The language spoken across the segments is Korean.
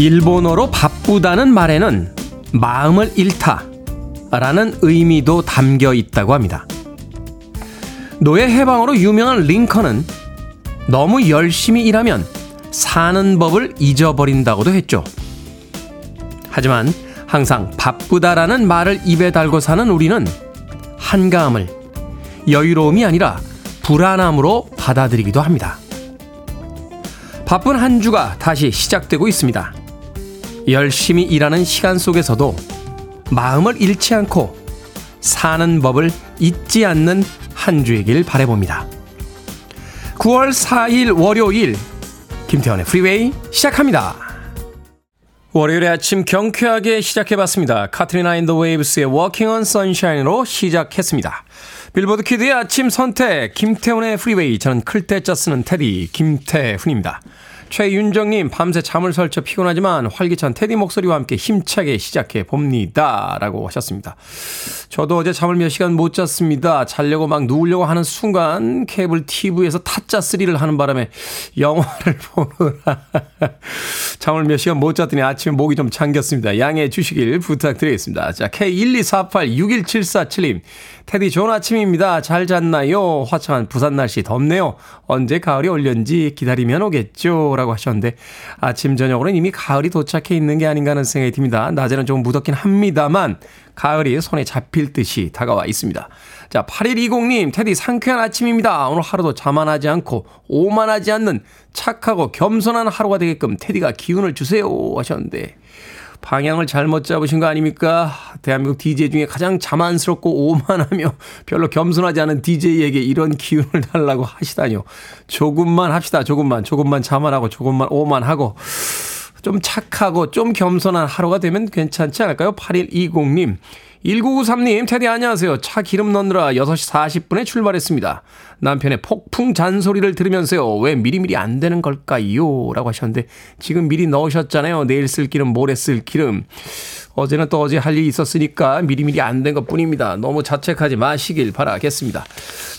일본어로 바쁘다는 말에는 마음을 잃다 라는 의미도 담겨 있다고 합니다. 노예 해방으로 유명한 링컨은 너무 열심히 일하면 사는 법을 잊어버린다고도 했죠. 하지만 항상 바쁘다라는 말을 입에 달고 사는 우리는 한가함을 여유로움이 아니라 불안함으로 받아들이기도 합니다. 바쁜 한 주가 다시 시작되고 있습니다. 열심히 일하는 시간 속에서도 마음을 잃지 않고 사는 법을 잊지 않는 한 주이길 바래봅니다. 9월 4일 월요일 김태훈의 프리웨이 시작합니다. 월요일의 아침 경쾌하게 시작해봤습니다. Katrina and the Waves의 Walking on Sunshine으로 시작했습니다. 빌보드 키드의 아침 선택 김태훈의 프리웨이 저는 클 때 짜 쓰는 테디 김태훈입니다. 최윤정님, 밤새 잠을 설쳐 피곤하지만 활기찬 테디 목소리와 함께 힘차게 시작해 봅니다. 라고 하셨습니다. 저도 어제 잠을 몇 시간 못 잤습니다. 자려고 막 누우려고 하는 순간 케이블 TV에서 타짜3를 하는 바람에 영화를 보느라 잠을 몇 시간 못 잤더니 아침에 목이 좀 잠겼습니다. 양해해 주시길 부탁드리겠습니다. 자, K124861747님. 테디 좋은 아침입니다. 잘 잤나요? 화창한 부산 날씨 덥네요. 언제 가을이 올련지 기다리면 오겠죠? 라고 하셨는데 아침 저녁으로는 이미 가을이 도착해 있는 게 아닌가 하는 생각이 듭니다. 낮에는 좀 무덥긴 합니다만 가을이 손에 잡힐 듯이 다가와 있습니다. 자, 8120님, 테디 상쾌한 아침입니다. 오늘 하루도 자만하지 않고 오만하지 않는 착하고 겸손한 하루가 되게끔 테디가 기운을 주세요 하셨는데 방향을 잘못 잡으신 거 아닙니까? 대한민국 DJ 중에 가장 자만스럽고 오만하며 별로 겸손하지 않은 DJ에게 이런 기운을 달라고 하시다니요. 조금만 합시다. 조금만. 조금만 자만하고 조금만 오만하고 좀 착하고 좀 겸손한 하루가 되면 괜찮지 않을까요? 8120님. 1993님, 테디 안녕하세요. 차 기름 넣느라 6시 40분에 출발했습니다. 남편의 폭풍 잔소리를 들으면서요. 왜 미리미리 안 되는 걸까요? 라고 하셨는데, 지금 미리 넣으셨잖아요. 내일 쓸 기름, 모레 쓸 기름. 어제는 또 어제 할 일이 있었으니까 미리미리 안 된 것 뿐입니다. 너무 자책하지 마시길 바라겠습니다.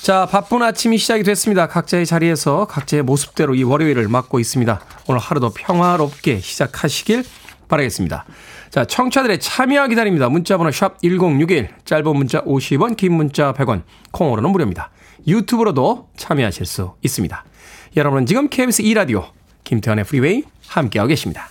자, 바쁜 아침이 시작이 됐습니다. 각자의 자리에서 각자의 모습대로 이 월요일을 맞고 있습니다. 오늘 하루도 평화롭게 시작하시길 바라겠습니다. 자, 청취자들의 참여 기다립니다. 문자번호 샵 1061, 짧은 문자 50원, 긴 문자 100원, 콩으로는 무료입니다. 유튜브로도 참여하실 수 있습니다. 여러분은 지금 KBS 2라디오 김태현의 프리웨이 함께하고 계십니다.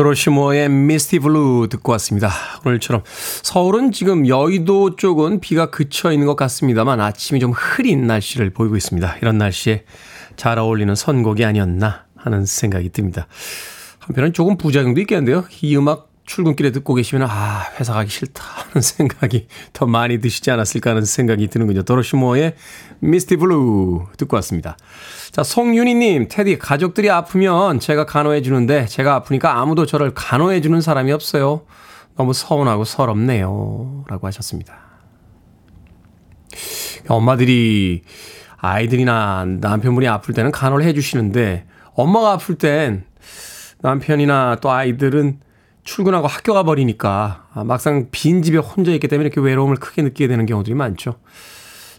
도로시 무어의 Misty Blue 듣고 왔습니다. 오늘처럼 서울은 지금 여의도 쪽은 비가 그쳐 있는 것 같습니다만 아침이 좀 흐린 날씨를 보이고 있습니다. 이런 날씨에 잘 어울리는 선곡이 아니었나 하는 생각이 듭니다. 한편은 조금 부작용도 있겠는데요. 이 음악 출근길에 듣고 계시면 아 회사 가기 싫다 하는 생각이 더 많이 드시지 않았을까 하는 생각이 드는군요. 도로시 무어의 Misty Blue 듣고 왔습니다. 자 송윤희님 테디 가족들이 아프면 제가 간호해 주는데 제가 아프니까 아무도 저를 간호해 주는 사람이 없어요. 너무 서운하고 서럽네요. 라고 하셨습니다. 엄마들이 아이들이나 남편분이 아플 때는 간호를 해 주시는데 엄마가 아플 땐 남편이나 또 아이들은 출근하고 학교 가버리니까 막상 빈 집에 혼자 있기 때문에 이렇게 외로움을 크게 느끼게 되는 경우들이 많죠.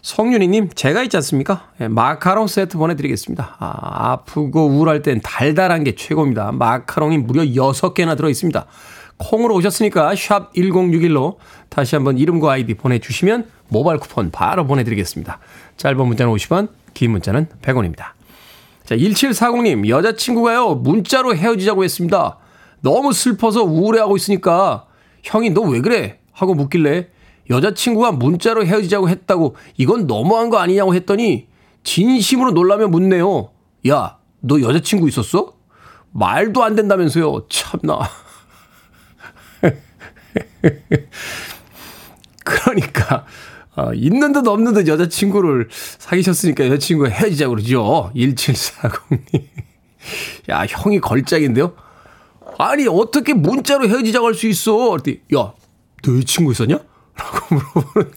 성윤희님, 제가 있지 않습니까? 예, 마카롱 세트 보내드리겠습니다. 아, 아프고 우울할 땐 달달한 게 최고입니다. 마카롱이 무려 6개나 들어있습니다. 콩으로 오셨으니까 샵 1061로 다시 한번 이름과 아이디 보내주시면 모바일 쿠폰 바로 보내드리겠습니다. 짧은 문자는 50원, 긴 문자는 100원입니다. 자, 1740님, 여자친구가요, 문자로 헤어지자고 했습니다. 너무 슬퍼서 우울해하고 있으니까 형이 너 왜 그래? 하고 묻길래 여자친구가 문자로 헤어지자고 했다고 이건 너무한 거 아니냐고 했더니 진심으로 놀라며 묻네요. 야, 너 여자친구 있었어? 말도 안 된다면서요. 참나. 그러니까 어, 있는 듯 없는 듯 여자친구를 사귀셨으니까 여자친구가 헤어지자 그러죠. 1740님. 야, 형이 걸작인데요? 아니, 어떻게 문자로 헤어지자고 할 수 있어? 그랬더니, 야, 너 여자친구 있었냐? 라고 물어보는.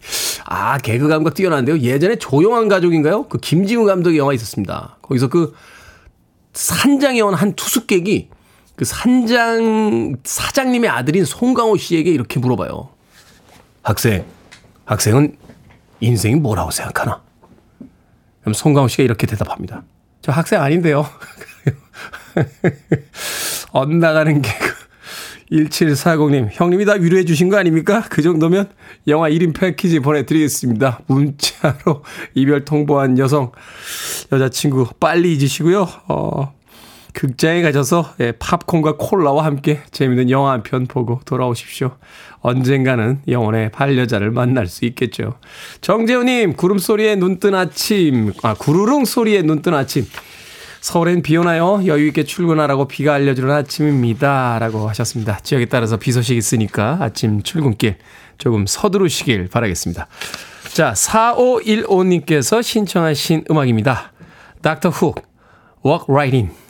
아, 개그 감각 뛰어난데요. 예전에 조용한 가족인가요? 그 김지훈 감독의 영화 있었습니다. 거기서 그 산장에 온 한 투숙객이 그 산장 사장님의 아들인 송강호 씨에게 이렇게 물어봐요. 학생, 학생은 인생이 뭐라고 생각하나? 그럼 송강호 씨가 이렇게 대답합니다. 저 학생 아닌데요. 엇나가는 개그. 1740님, 형님이 다 위로해 주신 거 아닙니까? 그 정도면 영화 1인 패키지 보내드리겠습니다. 문자로 이별 통보한 여성, 여자친구 빨리 잊으시고요. 어, 극장에 가셔서 예, 팝콘과 콜라와 함께 재밌는 영화 한 편 보고 돌아오십시오. 언젠가는 영혼의 반려자를 만날 수 있겠죠. 정재훈님, 구름 소리에 눈 뜬 아침, 아, 구르릉 소리에 눈 뜬 아침. 서울엔 비 오나요? 여유 있게 출근하라고 비가 알려주는 아침입니다. 라고 하셨습니다. 지역에 따라서 비 소식 있으니까 아침 출근길 조금 서두르시길 바라겠습니다. 자, 4515님께서 신청하신 음악입니다. 닥터 훅, Walk Right In.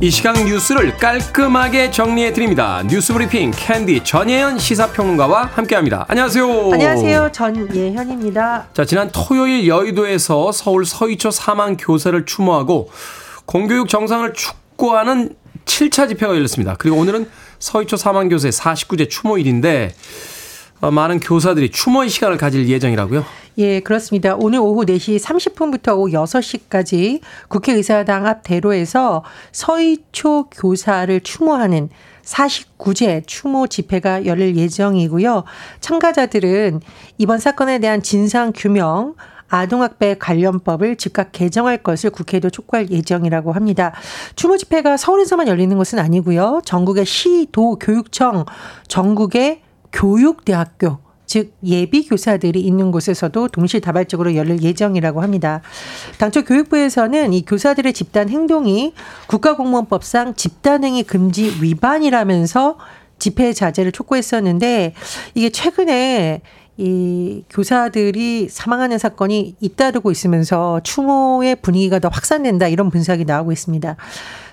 이 시각 뉴스를 깔끔하게 정리해 드립니다. 뉴스 브리핑 캔디 전예현 시사평론가와 함께합니다. 안녕하세요. 안녕하세요. 전예현입니다. 자 지난 토요일 여의도에서 서울 서이초 사망 교사를 추모하고 공교육 정상화를 촉구하는 7차 집회가 열렸습니다. 그리고 오늘은 서이초 사망 교사의 49재 추모일인데 어, 많은 교사들이 추모의 시간을 가질 예정이라고요? 예, 그렇습니다. 오늘 오후 4시 30분부터 오후 6시까지 국회의사당 앞 대로에서 서희초 교사를 추모하는 49제 추모 집회가 열릴 예정이고요. 참가자들은 이번 사건에 대한 진상 규명, 아동학대 관련법을 즉각 개정할 것을 국회에도 촉구할 예정이라고 합니다. 추모 집회가 서울에서만 열리는 것은 아니고요. 전국의 시, 도, 교육청, 전국의 교육대학교 즉 예비 교사들이 있는 곳에서도 동시다발적으로 열릴 예정이라고 합니다. 당초 교육부에서는 이 교사들의 집단 행동이 국가공무원법상 집단행위 금지 위반이라면서 집회 자제를 촉구했었는데 이게 최근에 이 교사들이 사망하는 사건이 잇따르고 있으면서 추모의 분위기가 더 확산된다 이런 분석이 나오고 있습니다.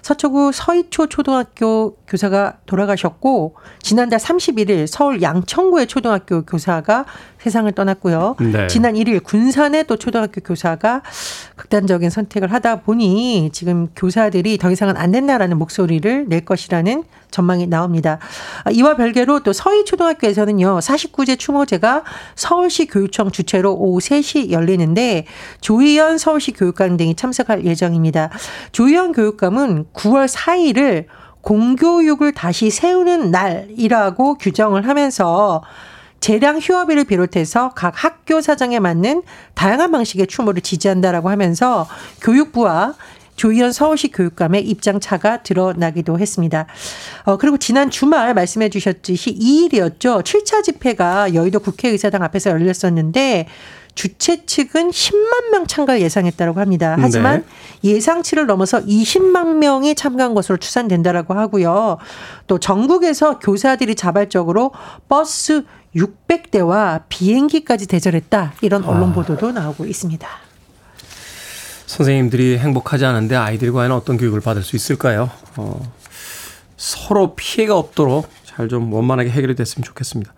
서초구 서희초 초등학교 교사가 돌아가셨고 지난달 31일 서울 양천구의 초등학교 교사가 세상을 떠났고요. 네. 지난 1일 군산의 또 초등학교 교사가 극단적인 선택을 하다 보니 지금 교사들이 더 이상은 안 된다라는 목소리를 낼 것이라는 전망이 나옵니다. 아, 이와 별개로 또 서희 초등학교에서는요, 49제 추모제가 서울시 교육청 주최로 오후 3시 열리는데 조희연 서울시 교육감 등이 참석할 예정입니다. 조희연 교육감은 9월 4일을 공교육을 다시 세우는 날이라고 규정을 하면서 재량 휴업일을 비롯해서 각 학교 사정에 맞는 다양한 방식의 추모를 지지한다라고 하면서 교육부와 조희연 서울시 교육감의 입장 차가 드러나기도 했습니다. 어, 그리고 지난 주말 말씀해 주셨듯이 2일이었죠. 7차 집회가 여의도 국회의사당 앞에서 열렸었는데 주최 측은 10만 명 참가를 예상했다고 합니다. 하지만 네. 예상치를 넘어서 20만 명이 참가한 것으로 추산된다라고 하고요. 또 전국에서 교사들이 자발적으로 버스 600대와 비행기까지 대절했다. 이런 언론 아. 보도도 나오고 있습니다. 선생님들이 행복하지 않은데 아이들이 과연 어떤 교육을 받을 수 있을까요? 어, 서로 피해가 없도록 잘 좀 원만하게 해결이 됐으면 좋겠습니다.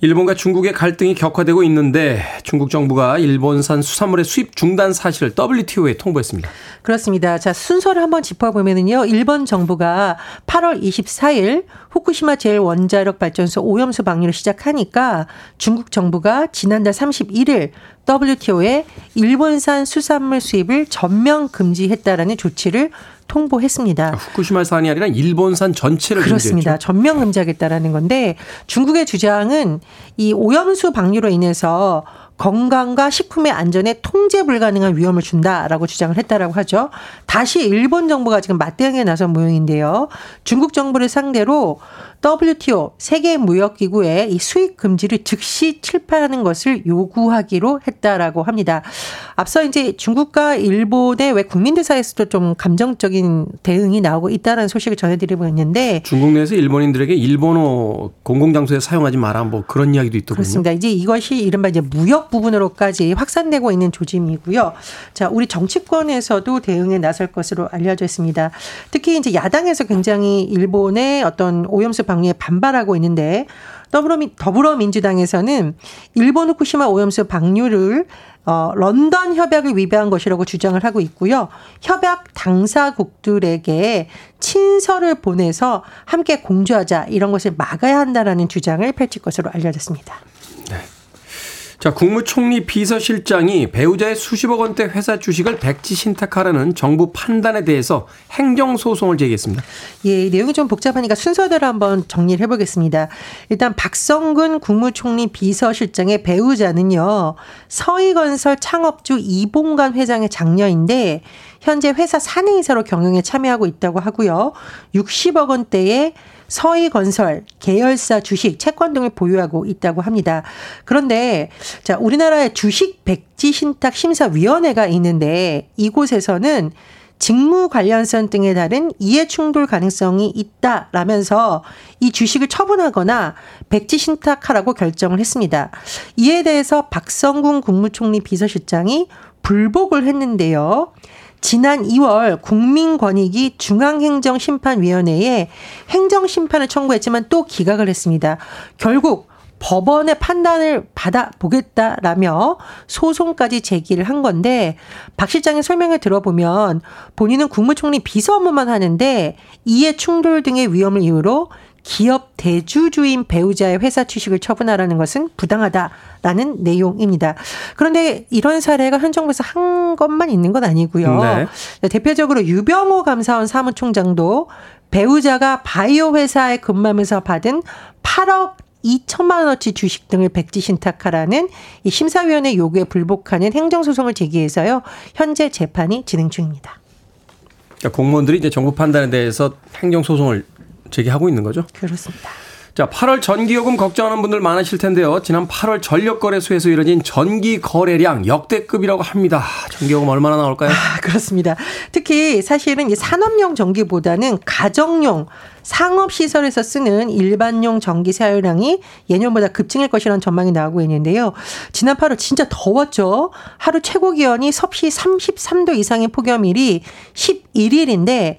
일본과 중국의 갈등이 격화되고 있는데 중국 정부가 일본산 수산물의 수입 중단 사실을 WTO에 통보했습니다. 그렇습니다. 자, 순서를 한번 짚어보면은요. 일본 정부가 8월 24일 후쿠시마 제일원자력 발전소 오염수 방류를 시작하니까 중국 정부가 지난달 31일 WTO에 일본산 수산물 수입을 전면 금지했다라는 조치를 통보했습니다. 아, 후쿠시마 산이 아니라 일본산 전체를 그렇습니다. 금지했죠? 전면 금지하겠다라는 건데 중국의 주장은 이 오염수 방류로 인해서 건강과 식품의 안전에 통제 불가능한 위험을 준다라고 주장을 했다라고 하죠. 다시 일본 정부가 지금 맞대응에 나선 모양인데요. 중국 정부를 상대로 WTO 세계무역기구에 이 수입 금지를 즉시 칠판하는 것을 요구하기로 했다라고 합니다. 앞서 이제 중국과 일본의 왜 국민들 사이에서도 좀 감정적인 대응이 나오고 있다는 소식을 전해드리고 있는데 중국 내에서 일본인들에게 일본어 공공장소에 사용하지 마라 뭐 그런 이야기도 있더군요. 그렇습니다. 이제 이것이 이른바 이제 무역 부분으로까지 확산되고 있는 조짐이고요. 자, 우리 정치권에서도 대응에 나설 것으로 알려져 있습니다. 특히 이제 야당에서 굉장히 일본의 어떤 오염수 방류에 반발하고 있는데 더불어민, 더불어민주당에서는 일본 후쿠시마 오염수 방류를 어, 런던 협약을 위배한 것이라고 주장을 하고 있고요. 협약 당사국들에게 친서를 보내서 함께 공조하자 이런 것을 막아야 한다라는 주장을 펼칠 것으로 알려졌습니다. 네. 자, 국무총리 비서실장이 배우자의 수십억 원대 회사 주식을 백지 신탁하라는 정부 판단에 대해서 행정소송을 제기했습니다. 예, 내용이 좀 복잡하니까 순서대로 한번 정리를 해보겠습니다. 일단 박성근 국무총리 비서실장의 배우자는요, 서희건설 창업주 이봉관 회장의 장녀인데, 현재 회사 사내이사로 경영에 참여하고 있다고 하고요. 60억 원대의 서희건설, 계열사 주식, 채권 등을 보유하고 있다고 합니다. 그런데 자 우리나라의 주식 백지 신탁 심사위원회가 있는데 이곳에서는 직무 관련성 등에 따른 이해 충돌 가능성이 있다라면서 이 주식을 처분하거나 백지 신탁하라고 결정을 했습니다. 이에 대해서 박성군 국무총리 비서실장이 불복을 했는데요. 지난 2월 국민권익위 중앙행정심판위원회에 행정심판을 청구했지만 또 기각을 했습니다. 결국 법원의 판단을 받아보겠다라며 소송까지 제기를 한 건데 박 실장의 설명을 들어보면 본인은 국무총리 비서 업무만 하는데 이해 충돌 등의 위험을 이유로 기업 대주주인 배우자의 회사 취식을 처분하라는 것은 부당하다라는 내용입니다. 그런데 이런 사례가 현 정부에서 한 것만 있는 건 아니고요. 네. 대표적으로 유병호 감사원 사무총장도 배우자가 바이오 회사에 근무하면서 받은 8억 2천만 원어치 주식 등을 백지 신탁하라는 이 심사위원회 요구에 불복하는 행정소송을 제기해서요. 현재 재판이 진행 중입니다. 그러니까 공무원들이 이제 정부 판단에 대해서 행정소송을 제기하고 있는 거죠. 그렇습니다. 자, 8월 전기요금 걱정하는 분들 많으실 텐데요. 지난 8월 전력거래소에서 이뤄진 전기 거래량 역대급이라고 합니다. 전기요금 얼마나 나올까요? 아, 그렇습니다. 특히 사실은 이 산업용 전기보다는 가정용 상업시설에서 쓰는 일반용 전기 사용량이 예년보다 급증할 것이라는 전망이 나오고 있는데요. 지난 8월 진짜 더웠죠. 하루 최고 기온이 섭씨 33도 이상의 폭염일이 11일인데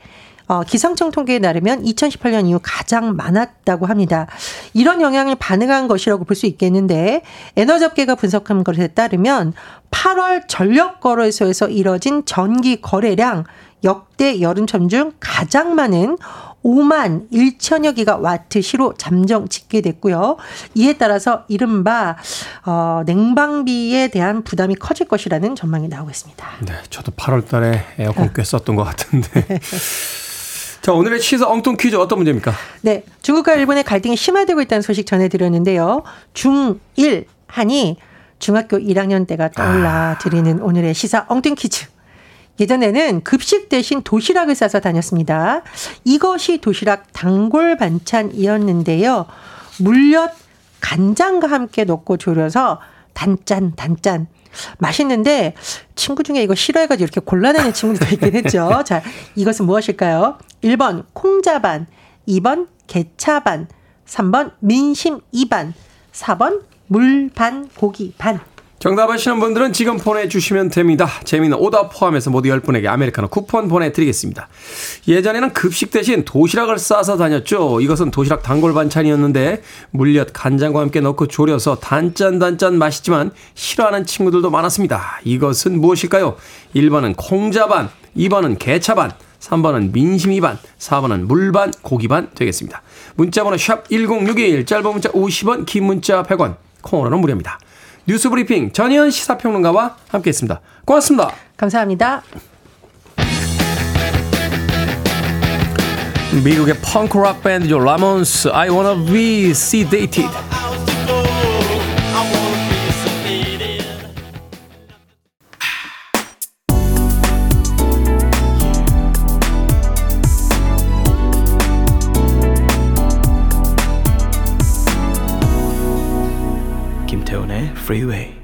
어, 기상청 통계에 따르면 2018년 이후 가장 많았다고 합니다. 이런 영향을 반응한 것이라고 볼 수 있겠는데 에너지업계가 분석한 것에 따르면 8월 전력 거래소에서 이뤄진 전기 거래량 역대 여름철 중 가장 많은 5만 1천여 기가 와트 시로 잠정 집계됐고요. 이에 따라서 이른바 어, 냉방비에 대한 부담이 커질 것이라는 전망이 나오고 있습니다. 네, 저도 8월 달에 에어컨 꽤 썼던 것 같은데. 자, 오늘의 시사 엉뚱 퀴즈 어떤 문제입니까? 네. 중국과 일본의 갈등이 심화되고 있다는 소식 전해드렸는데요. 중1 하니 중학교 1학년 때가 떠올라 아. 드리는 오늘의 시사 엉뚱 퀴즈. 예전에는 급식 대신 도시락을 싸서 다녔습니다. 이것이 도시락 단골 반찬이었는데요. 물엿 간장과 함께 넣고 졸여서 단짠 단짠 맛있는데 친구 중에 이거 싫어해가지고 이렇게 골라내는 친구도 있긴 했죠. 자, 이것은 무엇일까요? 1번 콩자반, 2번 개차반, 3번 민심 2반, 4번 물반 고기 반. 정답 아시는 분들은 지금 보내주시면 됩니다. 재미는 오답 포함해서 모두 10분에게 아메리카노 쿠폰 보내드리겠습니다. 예전에는 급식 대신 도시락을 싸서 다녔죠. 이것은 도시락 단골 반찬이었는데 물엿 간장과 함께 넣고 졸여서 단짠단짠 맛있지만 싫어하는 친구들도 많았습니다. 이것은 무엇일까요? 1번은 콩자반, 2번은 개차반, 3번은 민심이반, 4번은 물반, 고기반 되겠습니다. 문자번호 샵 1061, 짧은 문자 50원, 긴 문자 100원, 콩으로는 무료입니다. 뉴스 브리핑 전희연 시사평론가와 함께했습니다. 고맙습니다. 감사합니다. 미국의 펑크락 밴드죠. 라몬스 I wanna be sedated. Freeway.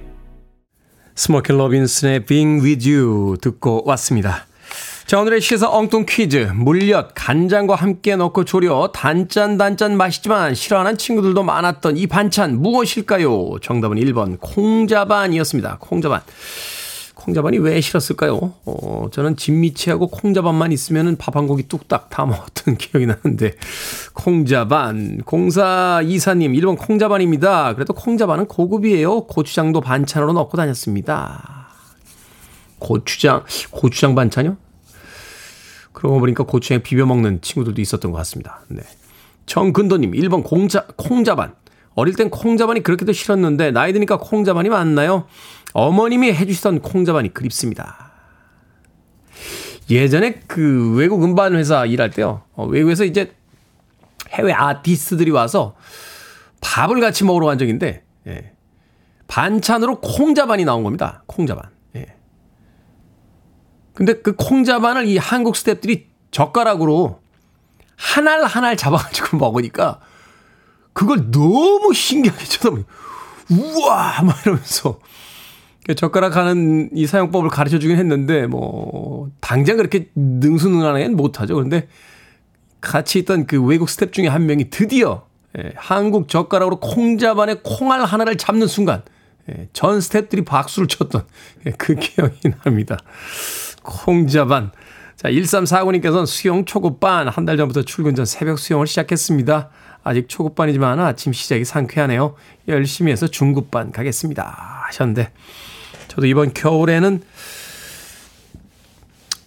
스모키 로빈슨의 Being With You 듣고 왔습니다. 자, 오늘의 시사 엉뚱 퀴즈. 물엿, 간장과 함께 넣고 조려 단짠 단짠 맛있지만 싫어하는 친구들도 많았던 이 반찬 무엇일까요? 정답은 1번 콩자반이었습니다. 콩자반. 콩자반이 왜 싫었을까요? 어, 저는 진미채하고 콩자반만 있으면 밥한 공기 뚝딱 다 먹었던 기억이 나는데 콩자반 공사 이사님 1번 콩자반입니다. 그래도 콩자반은 고급이에요. 고추장도 반찬으로 넣고 다녔습니다. 고추장 고추장 반찬요? 그러고 보니까 고추장에 비벼 먹는 친구들도 있었던 것 같습니다. 네. 정근도님 1번 공자 콩자반 어릴 땐 콩자반이 그렇게도 싫었는데 나이 드니까 콩자반이 맞나요? 어머님이 해주시던 콩자반이 그립습니다. 예전에 그 외국 음반 회사 일할 때요. 어, 외국에서 이제 해외 아티스트들이 와서 밥을 같이 먹으러 간 적인데 예. 반찬으로 콩자반이 나온 겁니다. 콩자반. 예. 근데 그 콩자반을 이 한국 스탭들이 젓가락으로 하나 하나 잡아가지고 먹으니까 그걸 너무 신기하게 쳐다보니 우와 막 이러면서 젓가락 하는 이 사용법을 가르쳐 주긴 했는데 뭐 당장 그렇게 능수능란하게는 못하죠. 그런데 같이 있던 그 외국 스텝 중에 한 명이 드디어 예, 한국 젓가락으로 콩자반에 콩알 하나를 잡는 순간 예, 전 스텝들이 박수를 쳤던 예, 그 기억이 납니다. 콩자반. 자, 1349님께서는 수영 초급반 한 달 전부터 출근 전 새벽 수영을 시작했습니다. 아직 초급반이지만 아침 시작이 상쾌하네요. 열심히 해서 중급반 가겠습니다. 하셨는데, 저도 이번 겨울에는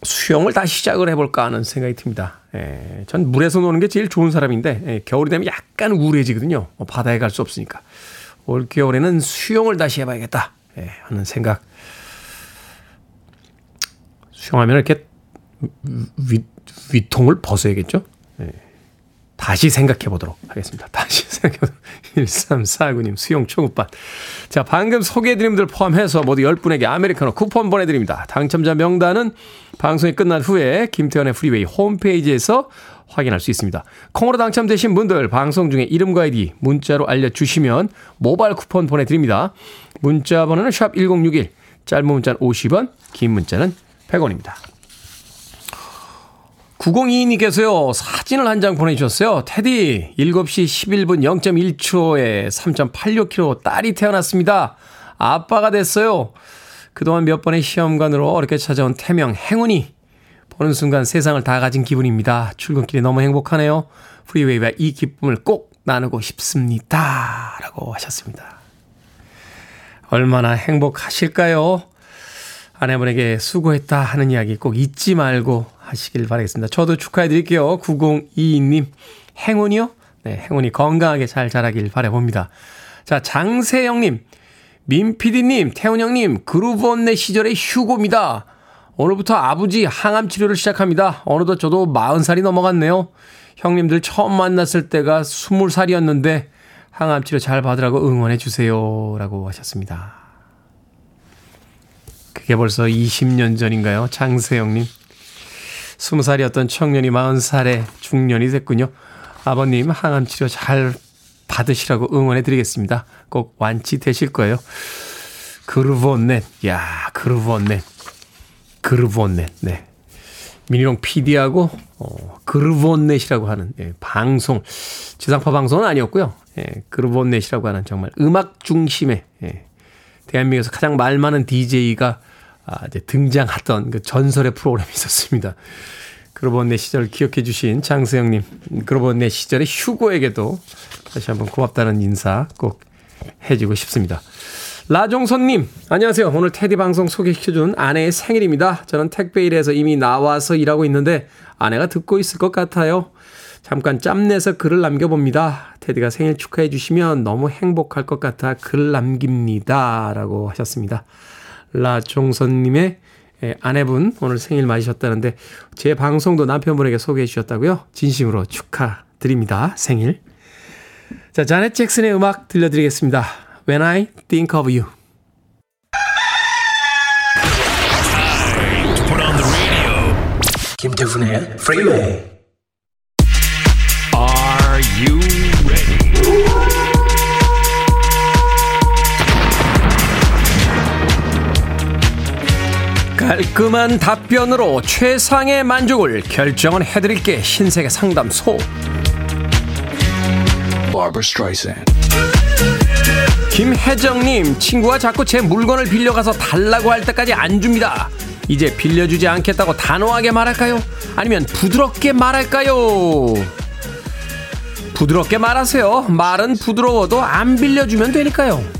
수영을 다시 시작을 해볼까 하는 생각이 듭니다. 예, 전 물에서 노는 게 제일 좋은 사람인데, 예, 겨울이 되면 약간 우울해지거든요. 뭐 바다에 갈 수 없으니까. 올 겨울에는 수영을 다시 해봐야겠다. 예, 하는 생각. 수영하면 이렇게 위, 웃통을 벗어야겠죠? 예. 다시 생각해 보도록 하겠습니다. 다시 생각해 보도록. 1349님 수영 초급반. 자, 방금 소개해드린 분들 포함해서 모두 10분에게 아메리카노 쿠폰 보내드립니다. 당첨자 명단은 방송이 끝난 후에 김태훈의 Freeway 홈페이지에서 확인할 수 있습니다. 콩으로 당첨되신 분들 방송 중에 이름과 아이디 문자로 알려주시면 모바일 쿠폰 보내드립니다. 문자 번호는 샵 1061, 짧은 문자는 50원, 긴 문자는 100원입니다. 9022님께서요, 사진을 한 장 보내주셨어요. 테디, 7시 11분 0.1초에 3.86kg 딸이 태어났습니다. 아빠가 됐어요. 그동안 몇 번의 시험관으로 어렵게 찾아온 태명 행운이 보는 순간 세상을 다 가진 기분입니다. 출근길이 너무 행복하네요. 프리웨이와 이 기쁨을 꼭 나누고 싶습니다. 라고 하셨습니다. 얼마나 행복하실까요? 아내분에게 수고했다 하는 이야기 꼭 잊지 말고 하시길 바라겠습니다. 저도 축하해 드릴게요. 9022님. 행운이요? 네, 행운이 건강하게 잘 자라길 바라봅니다. 자, 장세영님. 민피디님, 태훈형님, 그루브원내 시절의 휴고입니다. 오늘부터 아버지 항암 치료를 시작합니다. 어느덧 저도 40살이 넘어갔네요. 형님들 처음 만났을 때가 20살이었는데 항암 치료 잘 받으라고 응원해 주세요. 라고 하셨습니다. 그게 벌써 20년 전인가요? 장세영 님. 20살이었던 청년이 40살의 중년이 됐군요. 아버님 항암 치료 잘 받으시라고 응원해 드리겠습니다. 꼭 완치되실 거예요. 그루브 온넷. 야, 그루브 온넷. 그루브 온넷. 네. 미니롱 PD하고 어, 그루브 온넷이라고 하는 예, 방송 지상파 방송은 아니었고요. 예, 그루브 온넷이라고 하는 정말 음악 중심의 예, 대한민국에서 가장 말 많은 DJ가 아, 이제 등장하던 그 전설의 프로그램이 있었습니다. 그러본 내 시절 기억해 주신 장수영님, 그러본 내 시절의 휴고에게도 다시 한번 고맙다는 인사 꼭 해주고 싶습니다. 라종선님, 안녕하세요. 오늘 테디 방송 소개시켜준 아내의 생일입니다. 저는 택배 일에서 이미 나와서 일하고 있는데 아내가 듣고 있을 것 같아요. 잠깐 짬내서 글을 남겨봅니다. 테디가 생일 축하해 주시면 너무 행복할 것 같아 글 남깁니다. 라고 하셨습니다. 라종선님의 아내분 오늘 생일 맞으셨다는데 제 방송도 남편분에게 소개해 주셨다고요? 진심으로 축하드립니다. 생일. 자, 자넷 잭슨의 음악 들려드리겠습니다. When I Think of You. 김태훈의 ready? 깔끔한 답변으로 최상의 만족을 결정은 해드릴게. 신세계 상담소. 김혜정님 친구가 자꾸 제 물건을 빌려가서 달라고 할 때까지 안 줍니다. 이제 빌려주지 않겠다고 단호하게 말할까요? 아니면 부드럽게 말할까요? 부드럽게 말하세요. 말은 부드러워도 안 빌려주면 되니까요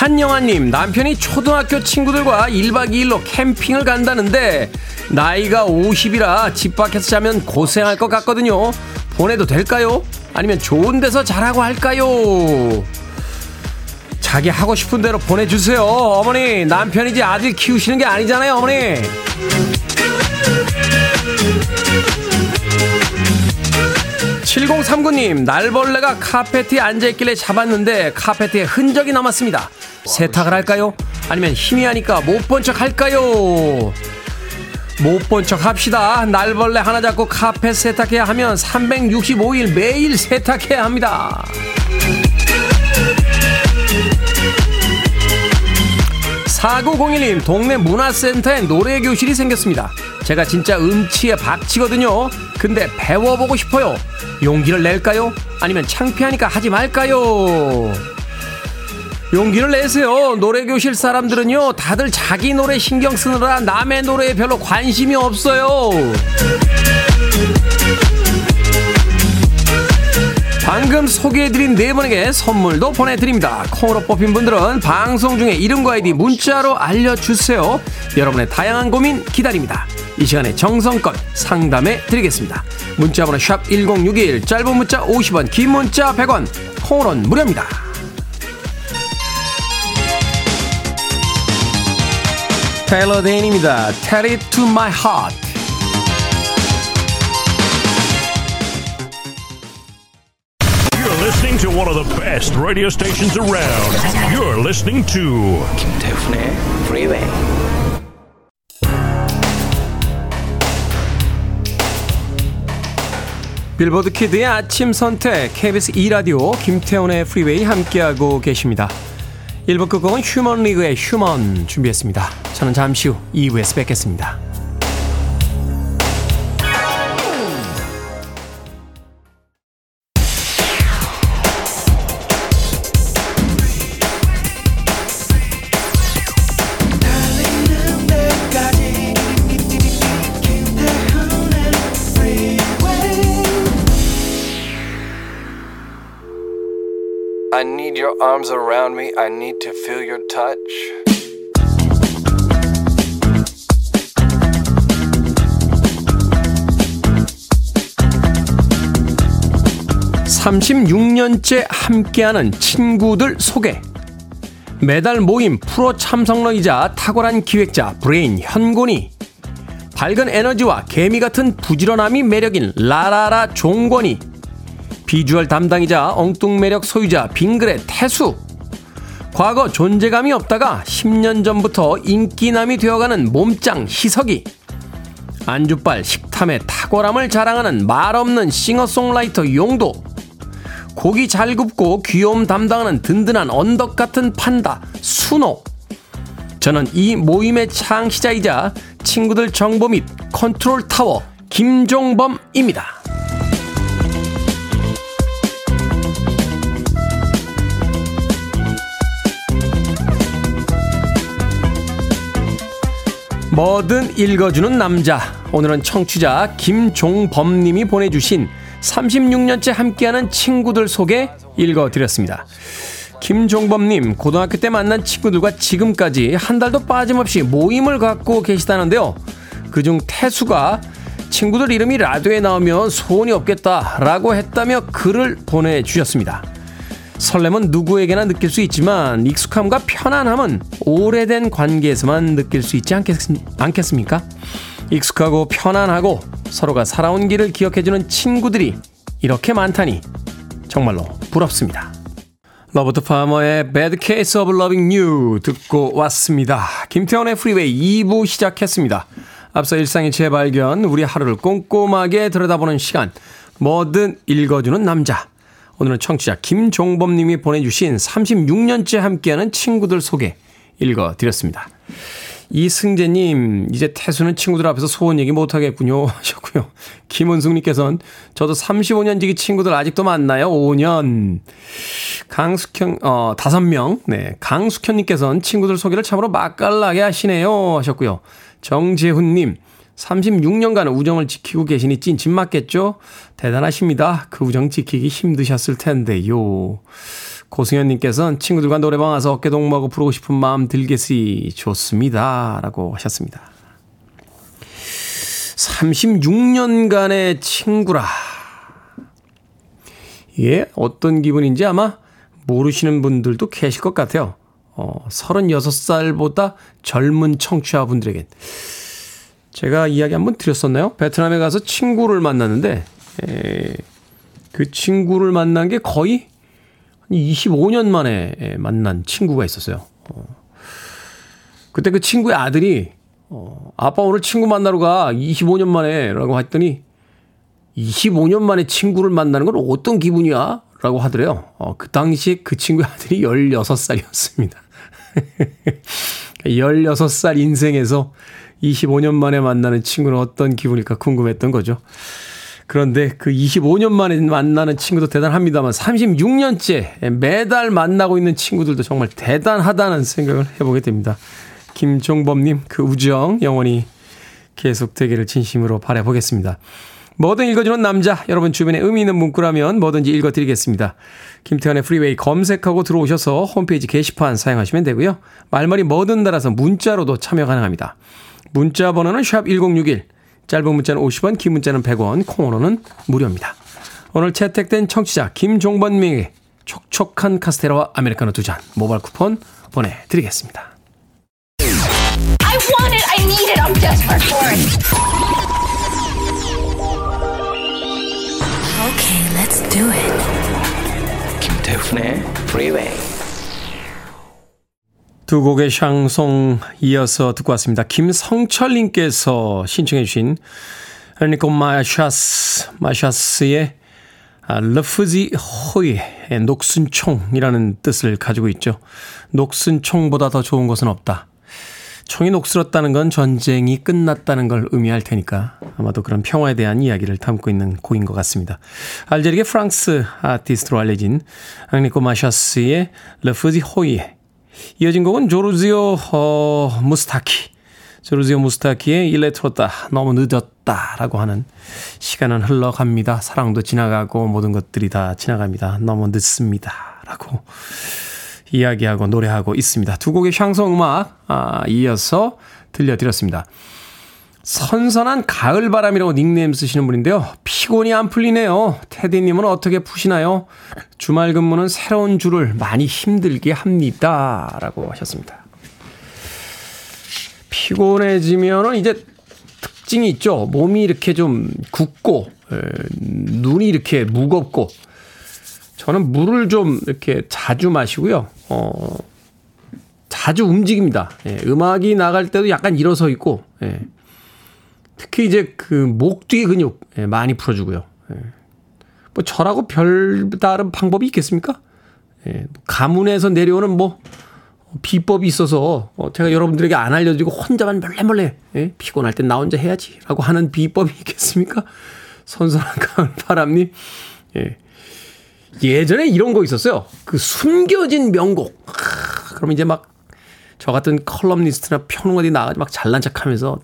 한영아님, 남편이 초등학교 친구들과 1박 2일로 캠핑을 간다는데, 나이가 50이라 집 밖에서 자면 고생할 것 같거든요. 보내도 될까요? 아니면 좋은 데서 자라고 할까요? 자기 하고 싶은 대로 보내주세요. 어머니, 남편이지 아들 키우시는 게 아니잖아요, 어머니. 7039님, 날벌레가 카페트에 앉아있길래 잡았는데 카페트에 흔적이 남았습니다. 세탁을 할까요? 아니면 힘이 하니까 못 본 척 할까요? 못 본 척 합시다. 날벌레 하나 잡고 카펫 세탁해야 하면 365일 매일 세탁해야 합니다. 4901님, 동네 문화센터에 노래교실이 생겼습니다. 제가 진짜 음치에 박치거든요. 근데 배워보고 싶어요. 용기를 낼까요? 아니면 창피하니까 하지 말까요? 용기를 내세요. 노래교실 사람들은요, 다들 자기 노래 신경 쓰느라 남의 노래에 별로 관심이 없어요. 방금 소개해드린 네 분에게 선물도 보내드립니다. 콩으로 뽑힌 분들은 방송 중에 이름과 아이디 문자로 알려주세요. 여러분의 다양한 고민 기다립니다. 이 시간에 정성껏 상담해 드리겠습니다. 문자번호 샵 1061, 짧은 문자 50원, 긴 문자 100원, 콩으로는 무료입니다. 테일러 데인입니다. Tell it to my heart. Listening to one of the best radio stations around. You're listening to 김태훈의 Freeway. 빌보드 Kid의 아침 선택 KBS 2 라디오 김태훈의 Freeway 함께하고 계십니다. 1부 끝곡은 휴먼 리그의 Human 준비했습니다. 저는 잠시 후 2부에서 뵙겠습니다. Arms around me. I need to feel your touch. 36년째 함께하는 친구들 소개. 매달 모임 프로 참석러이자 탁월한 기획자 브레인 현곤이 밝은 에너지와 개미 같은 부지런함이 매력인 라라라 종권이 비주얼 담당이자 엉뚱 매력 소유자 빙그레 태수. 과거 존재감이 없다가 10년 전부터 인기남이 되어가는 몸짱 희석이. 안주빨 식탐의 탁월함을 자랑하는 말 없는 싱어송라이터 용도. 고기 잘 굽고 귀여움 담당하는 든든한 언덕 같은 판다 순호. 저는 이 모임의 창시자이자 친구들 정보 및 컨트롤 타워 김종범입니다. 뭐든 읽어주는 남자. 오늘은 청취자 김종범님이 보내주신 36년째 함께하는 친구들 소개 읽어드렸습니다. 김종범님, 고등학교 때 만난 친구들과 지금까지 한 달도 빠짐없이 모임을 갖고 계시다는데요. 그중 태수가 친구들 이름이 라디오에 나오면 소원이 없겠다라고 했다며 글을 보내주셨습니다. 설렘은 누구에게나 느낄 수 있지만 익숙함과 편안함은 오래된 관계에서만 느낄 수 있지 않겠, 않겠습니까? 익숙하고 편안하고 서로가 살아온 길을 기억해주는 친구들이 이렇게 많다니 정말로 부럽습니다. 로버트 파머의 Bad Case of Loving You 듣고 왔습니다. 김태훈의 Freeway 2부 시작했습니다. 앞서 일상의 재발견, 우리 하루를 꼼꼼하게 들여다보는 시간, 뭐든 읽어주는 남자. 오늘은 청취자 김종범 님이 보내주신 36년째 함께하는 친구들 소개 읽어드렸습니다. 이승재님, 이제 태수는 친구들 앞에서 소원 얘기 못하겠군요. 하셨고요. 김은숙님께서는 저도 35년 지기 친구들 아직도 만나요. 5년. 강숙현, 어, 5명. 네. 강숙현님께서는 친구들 소개를 참으로 맛깔나게 하시네요. 하셨고요. 정재훈님, 36년간 우정을 지키고 계시니 찐친 맞겠죠? 대단하십니다. 그 우정 지키기 힘드셨을 텐데요. 고승현님께서는 친구들과 노래방 와서 어깨 동무하고 부르고 싶은 마음 들겠으니 좋습니다. 라고 하셨습니다. 36년간의 친구라. 이게 어떤 기분인지 아마 모르시는 분들도 계실 것 같아요. 어, 36살보다 젊은 청취자분들에겐. 제가 이야기 한번 드렸었나요? 베트남에 가서 친구를 만났는데, 에, 그 친구를 만난 게 거의 25년 만에 만난 친구가 있었어요. 어. 그때 그 친구의 아들이 어, 아빠 오늘 친구 만나러 가 25년 만에 라고 했더니 25년 만에 친구를 만나는 건 어떤 기분이야? 라고 하더래요. 어, 그 당시 그 친구의 아들이 16살이었습니다. 16살 인생에서 25년 만에 만나는 친구는 어떤 기분일까 궁금했던 거죠. 그런데 그 25년 만에 만나는 친구도 대단합니다만 36년째 매달 만나고 있는 친구들도 정말 대단하다는 생각을 해보게 됩니다. 김종범님 그 우정 영원히 계속되기를 진심으로 바라보겠습니다. 뭐든 읽어주는 남자 여러분 주변에 의미 있는 문구라면 뭐든지 읽어드리겠습니다. 김태현의 프리웨이 검색하고 들어오셔서 홈페이지 게시판 사용하시면 되고요. 말머리 뭐든 달아서 문자로도 참여 가능합니다. 문자 번호는 샵 1061, 짧은 문자는 50원, 긴 문자는 100원, 콩으로는 무료입니다. 오늘 채택된 청취자 김종범님에게 촉촉한 카스테라와 아메리카노 두 잔 모바일 쿠폰 보내드리겠습니다. I want it. I need it. I'm desperate for it. Okay, let's do it. 김태훈의 Freeway. 두 곡의 샹송 이어서 듣고 왔습니다. 김성철님께서 신청해 주신 니코 마샤스, 마샤스의 러프지 호이의 녹슨총이라는 뜻을 가지고 있죠. 녹슨총보다 더 좋은 것은 없다. 총이 녹슬었다는 건 전쟁이 끝났다는 걸 의미할 테니까 아마도 그런 평화에 대한 이야기를 담고 있는 곡인 것 같습니다. 알제리계 프랑스 아티스트로 알려진 앙니코 마샤스의 러프지 호이의 이어진 곡은 조르지오 어, 무스타키. 조르지오 무스타키의 일레 트로다 너무 늦었다 라고 하는 시간은 흘러갑니다. 사랑도 지나가고 모든 것들이 다 지나갑니다. 너무 늦습니다. 라고 이야기하고 노래하고 있습니다. 두 곡의 샹송 음악 아, 이어서 들려드렸습니다. 선선한 가을바람이라고 닉네임 쓰시는 분인데요. 피곤이 안 풀리네요. 테디님은 어떻게 푸시나요? 주말 근무는 새로운 줄을 많이 힘들게 합니다. 라고 하셨습니다. 피곤해지면은 이제 특징이 있죠. 몸이 이렇게 좀 굳고, 에, 눈이 이렇게 무겁고, 저는 물을 좀 이렇게 자주 마시고요. 어, 자주 움직입니다. 예, 음악이 나갈 때도 약간 일어서 있고, 예. 특히 이제 그 목 뒤 근육 예, 많이 풀어주고요. 예. 뭐 저라고 별다른 방법이 있겠습니까? 예, 뭐 가문에서 내려오는 뭐 비법이 있어서 어, 제가 여러분들에게 안 알려드리고 혼자만 몰래 몰래 예? 피곤할 땐 나 혼자 해야지라고 하는 비법이 있겠습니까? 선선한 가을 바람님. 예. 예전에 이런 거 있었어요. 그 숨겨진 명곡. 아, 그럼 이제 막 저 같은 컬럼니스트나 평론가들이 나가지고 막 잘난 척 하면서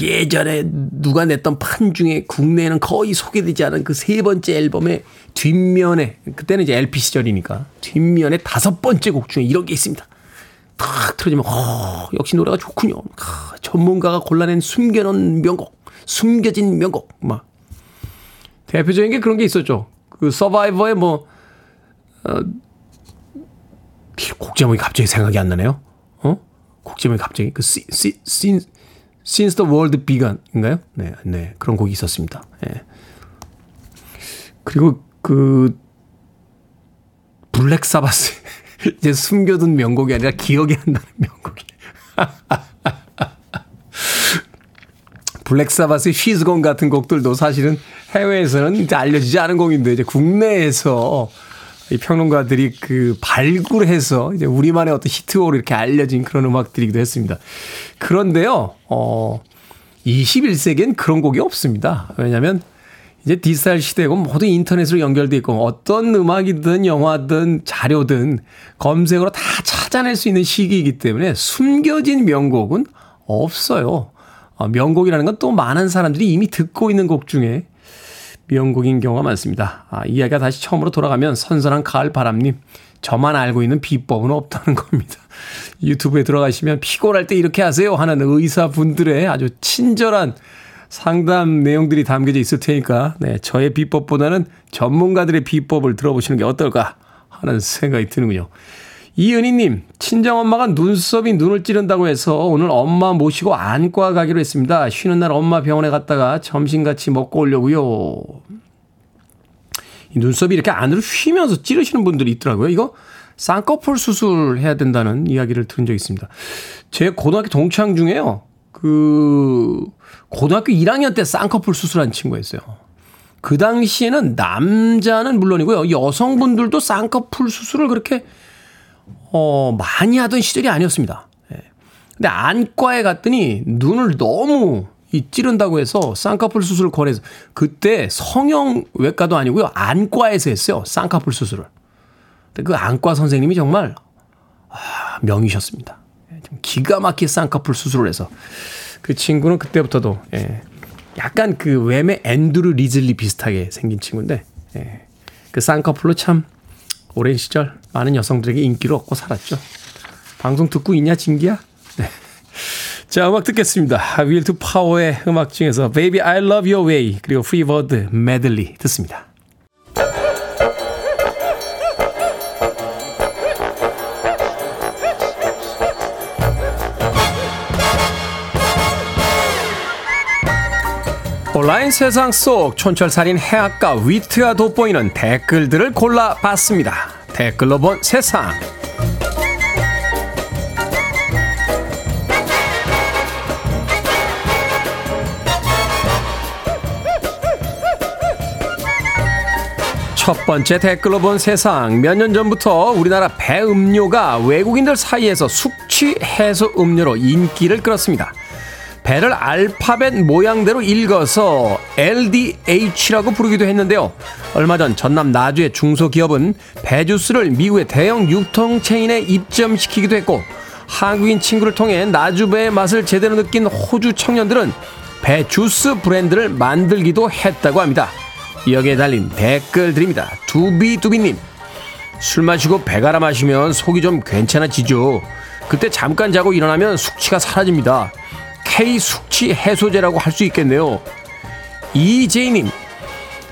예전에 누가 냈던 판 중에 국내에는 거의 소개되지 않은 그 세 번째 앨범의 뒷면에 그때는 이제 LP 시절이니까 뒷면에 다섯 번째 곡 중에 이런 게 있습니다. 탁 틀어지면 어, 역시 노래가 좋군요. 아, 전문가가 골라낸 숨겨놓은 명곡, 숨겨진 명곡 막 대표적인 게 그런 게 있었죠. 그 서바이버의 뭐 어, 곡 제목이 갑자기 생각이 안 나네요. 어? 곡 제목이 갑자기 그 시, 시, 신 Since the World Began인가요? 네, 네 그런 곡이 있었습니다. 예. 그리고 그 블랙 사바스 이제 숨겨둔 명곡이 아니라 기억이 안 나는 명곡이. 블랙 사바스의 She's Gone 같은 곡들도 사실은 해외에서는 이제 알려지지 않은 곡인데 이제 국내에서 이 평론가들이 그 발굴해서 이제 우리만의 어떤 히트곡으로 이렇게 알려진 그런 음악들이기도 했습니다. 그런데요, 어, 21세기엔 그런 곡이 없습니다. 왜냐하면 이제 디지털 시대고 모두 인터넷으로 연결돼 있고 어떤 음악이든 영화든 자료든 검색으로 다 찾아낼 수 있는 시기이기 때문에 숨겨진 명곡은 없어요. 어, 명곡이라는 건 또 많은 사람들이 이미 듣고 있는 곡 중에 명곡인 경우가 많습니다. 아, 이야기가 다시 처음으로 돌아가면 선선한 가을 바람님, 저만 알고 있는 비법은 없다는 겁니다. 유튜브에 들어가시면 피곤할 때 이렇게 하세요 하는 의사분들의 아주 친절한 상담 내용들이 담겨져 있을 테니까, 네, 저의 비법보다는 전문가들의 비법을 들어보시는 게 어떨까 하는 생각이 드는군요. 이은희님, 친정엄마가 눈썹이 눈을 찌른다고 해서 오늘 엄마 모시고 안과 가기로 했습니다. 쉬는 날 엄마 병원에 갔다가 점심 같이 먹고 오려고요. 이 눈썹이 이렇게 안으로 휘면서 찌르시는 분들이 있더라고요. 이거 쌍꺼풀 수술 해야 된다는 이야기를 들은 적이 있습니다. 제 고등학교 동창 중에요. 그 고등학교 1학년 때 쌍꺼풀 수술한 친구가 있어요. 그 당시에는 남자는 물론이고요. 여성분들도 쌍꺼풀 수술을 그렇게 어, 많이 하던 시절이 아니었습니다. 예. 근데 안과에 갔더니 눈을 너무 이 찌른다고 해서 쌍꺼풀 수술을 권해서 그때 성형외과도 아니고요. 안과에서 했어요. 쌍꺼풀 수술을. 근데 그 안과 선생님이 정말 아, 명이셨습니다. 예, 좀 기가 막힌 쌍꺼풀 수술을 해서 그 친구는 그때부터도 예, 약간 그 왬의 앤드루 리즐리 비슷하게 생긴 친구인데 예, 그 쌍꺼풀로 참 오랜 시절 많은 여성들에게 인기를 얻고 살았죠. 방송 듣고 있냐, 진기야? 네. 자, 음악 듣겠습니다. Will to Power의 음악 중에서 Baby I Love Your Way 그리고 Freebird Medley 듣습니다. 온라인 세상 속 촌철살인 해악과 위트가 돋보이는 댓글들을 골라봤습니다. 댓글로 본 세상. 첫 번째 댓글로 본 세상. 몇 년 전부터 우리나라 배 음료가 외국인들 사이에서 숙취 해소 음료로 인기를 끌었습니다. 배를 알파벳 모양대로 읽어서 LDH라고 부르기도 했는데요. 얼마 전 전남 나주의 중소기업은 배 주스를 미국의 대형 유통 체인에 입점시키기도 했고 한국인 친구를 통해 나주배의 맛을 제대로 느낀 호주 청년들은 배 주스 브랜드를 만들기도 했다고 합니다. 여기에 달린 댓글들입니다. 두비두비님 술 마시고 배가라 마시면 속이 좀 괜찮아지죠. 그때 잠깐 자고 일어나면 숙취가 사라집니다. K 숙취 해소제라고 할 수 있겠네요. 이제이님,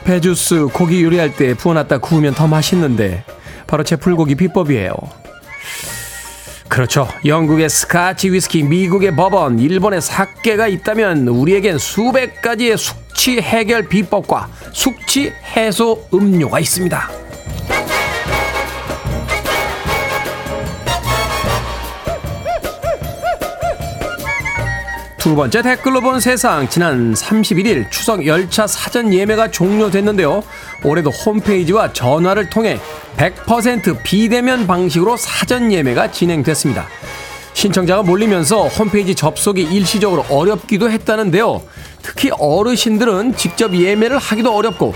배주스 고기 요리할 때 부어놨다 구우면 더 맛있는데 바로 제 불고기 비법이에요. 그렇죠. 영국의 스카치 위스키, 미국의 버번, 일본의 사케가 있다면 우리에겐 수백 가지의 숙취 해결 비법과 숙취 해소 음료가 있습니다. 두 번째 댓글로 본 세상 지난 31일 추석 열차 사전 예매가 종료됐는데요. 올해도 홈페이지와 전화를 통해 100% 비대면 방식으로 사전 예매가 진행됐습니다. 신청자가 몰리면서 홈페이지 접속이 일시적으로 어렵기도 했다는데요. 특히 어르신들은 직접 예매를 하기도 어렵고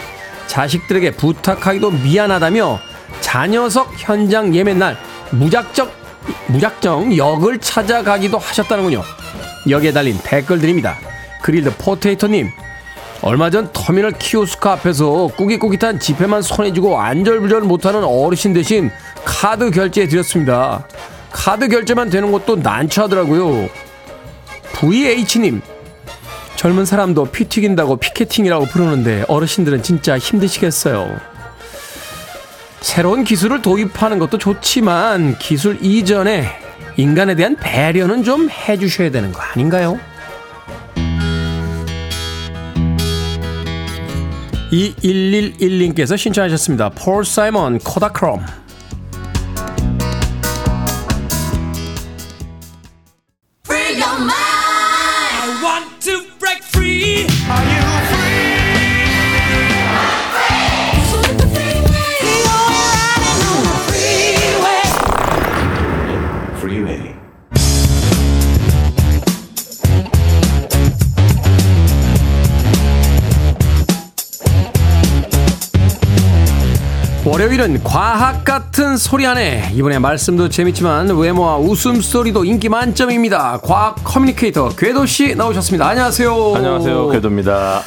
자식들에게 부탁하기도 미안하다며 자녀석 현장 예매 날 무작정 무작정 역을 찾아가기도 하셨다는군요. 여기에 달린 댓글들입니다. 그릴드 포테이토님, 얼마 전 터미널 키오스크 앞에서 꾸깃꾸깃한 지폐만 손에 쥐고 안절부절 못하는 어르신 대신 카드 결제해 드렸습니다. 카드 결제만 되는 것도 난처하더라고요. VH님, 젊은 사람도 피 튀긴다고 피케팅이라고 부르는데 어르신들은 진짜 힘드시겠어요. 새로운 기술을 도입하는 것도 좋지만 기술 이전에 인간에 대한 배려는 좀 해주셔야 되는 거 아닌가요? 이 111님께서 신청하셨습니다. 폴 사이먼 코다크롬 월요일은 과학 같은 소리 안에 이번에 말씀도 재밌지만 외모와 웃음소리도 인기 만점입니다. 과학 커뮤니케이터 궤도 씨 나오셨습니다. 안녕하세요. 안녕하세요, 궤도입니다.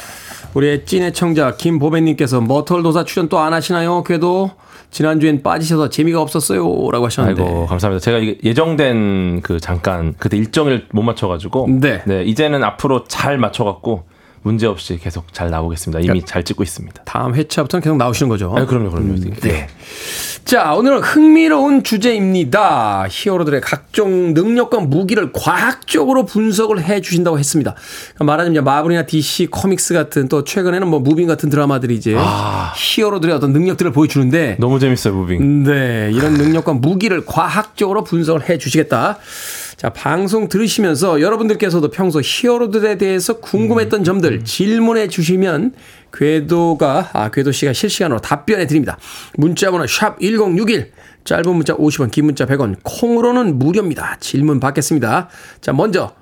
우리의 찐의 청자 김보배님께서 머털도사 출연 또 안 하시나요? 궤도 지난주엔 빠지셔서 재미가 없었어요. 라고 하셨는데. 아이고 감사합니다. 제가 예정된 그 잠깐 그때 일정을 못 맞춰가지고 네. 이제는 앞으로 잘 맞춰갖고 문제 없이 계속 잘 나오겠습니다. 이미 잘 찍고 있습니다. 다음 회차부터는 계속 나오시는 거죠. 아, 그럼요, 그럼요. 네. 자, 오늘은 흥미로운 주제입니다. 히어로들의 각종 능력과 무기를 과학적으로 분석을 해 주신다고 했습니다. 그러니까 말하자면 마블이나 DC 코믹스 같은 또 최근에는 뭐 무빙 같은 드라마들이 이제 히어로들의 어떤 능력들을 보여주는데 너무 재밌어요, 무빙. 네, 이런 능력과 무기를 과학적으로 분석을 해 주시겠다. 자, 방송 들으시면서 여러분들께서도 평소 히어로들에 대해서 궁금했던 점들 질문해 주시면 궤도가, 아, 궤도 씨가 실시간으로 답변해 드립니다. 문자번호 샵1061, 짧은 문자 50원, 긴 문자 100원, 콩으로는 무료입니다. 질문 받겠습니다. 자, 먼저,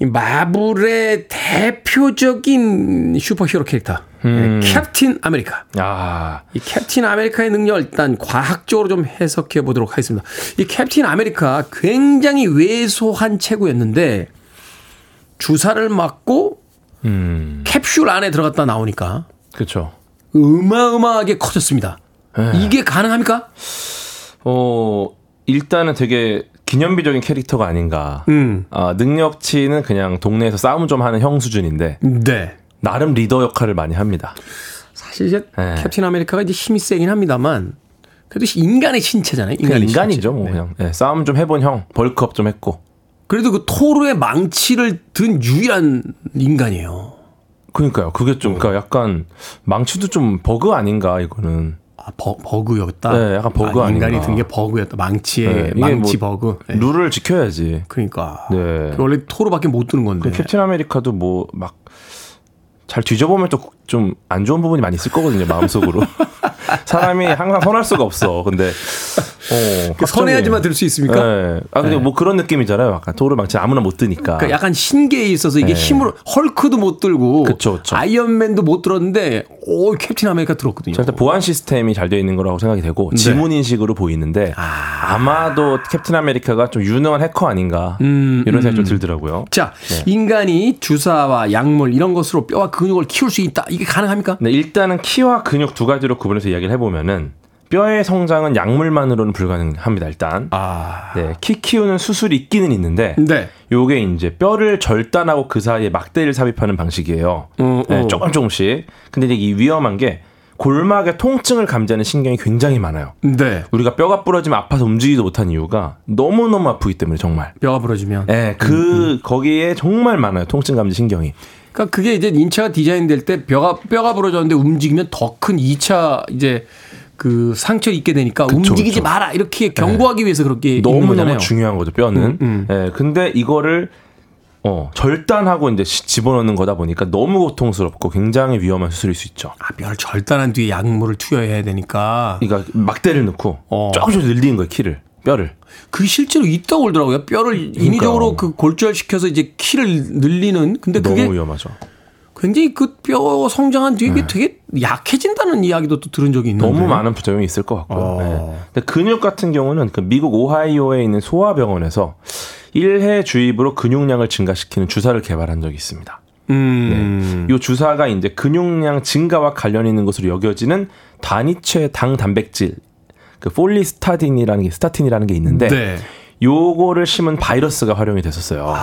이 마블의 대표적인 슈퍼히어로 캐릭터, 네, 캡틴 아메리카. 아, 이 캡틴 아메리카의 능력을 일단 과학적으로 좀 해석해 보도록 하겠습니다. 이 캡틴 아메리카 굉장히 왜소한 체구였는데 주사를 맞고 음, 캡슐 안에 들어갔다 나오니까 그렇죠. 어마어마하게 커졌습니다. 이게 가능합니까? 어, 일단은 되게 기념비적인 캐릭터가 아닌가. 음. 아, 능력치는 그냥 동네에서 싸움 좀 하는 형 수준인데 네. 나름 리더 역할을 많이 합니다. 사실 이제 네. 캡틴 아메리카가 이제 힘이 세긴 합니다만 그래도 인간의 신체잖아요. 인간의 인간이죠, 신체. 뭐 네. 그냥 예, 싸움 좀 해본 형, 벌크업 좀 했고. 그래도 그 토르의 망치를 든 유일한 인간이에요. 그러니까요. 그게 좀, 그러니까 약간 망치도 좀 버그 아닌가 이거는. 아, 버, 버그였다. 네, 약간 버그 아, 인간이. 든 게 버그였다. 망치의 네, 망치 뭐 버그. 네. 룰을 지켜야지. 그러니까. 네. 그 원래 토르밖에 못 드는 건데. 그 캡틴 아메리카도 뭐 막 잘 뒤져보면 또 좀 안 좋은 부분이 많이 있을 거거든요 마음속으로. 사람이 항상 선할 수가 없어. 근데 어 그 선해야지만 들 수 있습니까? 네. 아 근데 네. 뭐 그런 느낌이잖아요 약간 토르 망치 아무나 못 드니까 그러니까 약간 신기에 있어서 이게 네. 힘으로 헐크도 못 들고 그쵸, 그쵸. 아이언맨도 못 들었는데 오 캡틴 아메리카 들었거든요. 일단 보안 시스템이 잘 되어 있는 거라고 생각이 되고 네. 지문 인식으로 보이는데 아마도 캡틴 아메리카가 좀 유능한 해커 아닌가 음, 이런 생각이 좀 들더라고요. 자, 네. 인간이 주사와 약물 이런 것으로 뼈와 근육을 키울 수 있다. 이게 가능합니까? 네, 일단은 키와 근육 두 가지로 구분해서 이야기를 해보면은 뼈의 성장은 약물만으로는 불가능합니다. 일단 아. 네, 키 키우는 수술이 있기는 있는데 네. 요게 이제 뼈를 절단하고 그 사이에 막대를 삽입하는 방식이에요. 어, 네, 어. 조금 조금씩. 근데 이제 이 위험한 게 골막의 통증을 감지하는 신경이 굉장히 많아요. 네. 우리가 뼈가 부러지면 아파서 움직이지도 못한 이유가 너무너무 아프기 때문에 정말. 뼈가 부러지면. 예, 그 거기에 정말 많아요. 통증 감지 신경이. 그러니까 그게 이제 인체가 디자인될 때 뼈가 뼈가 부러졌는데 움직이면 더 큰 2차 이제 그 상처를 입게 되니까 그쵸, 움직이지 그쵸. 마라 이렇게 경고하기 위해서 그렇게 너무. 너무 중요한 거죠 뼈는. 음, 음. 예, 근데 이거를 어 절단하고 이제 시- 집어넣는 거다 보니까 너무 고통스럽고 굉장히 위험한 수술일 수 있죠. 아, 뼈를 절단한 뒤에 약물을 투여해야 되니까. 그러니까 막대를 넣고 어. 조금씩 늘리는 거예요 키를 뼈를. 그 실제로 있다고 그러더라고요. 뼈를 인위적으로 그 골절시켜서 이제 키를 늘리는. 근데 그게 너무 위험하죠. 굉장히 그 뼈 성장한 뒤에 이게 되게 약해진다는 이야기도 또 들은 적이 있는데. 너무 많은 부작용이 있을 것 같고요. 어. 네. 근데 근육 같은 경우는 그 미국 오하이오에 있는 소아병원에서 1회 주입으로 근육량을 증가시키는 주사를 개발한 적이 있습니다. 음. 이 주사가 이제 근육량 증가와 관련 있는 것으로 여겨지는 단위체 당 단백질 그 follistatin이라는 게 statin이라는 게 있는데 네. 요거를 심은 바이러스가 활용이 됐었어요.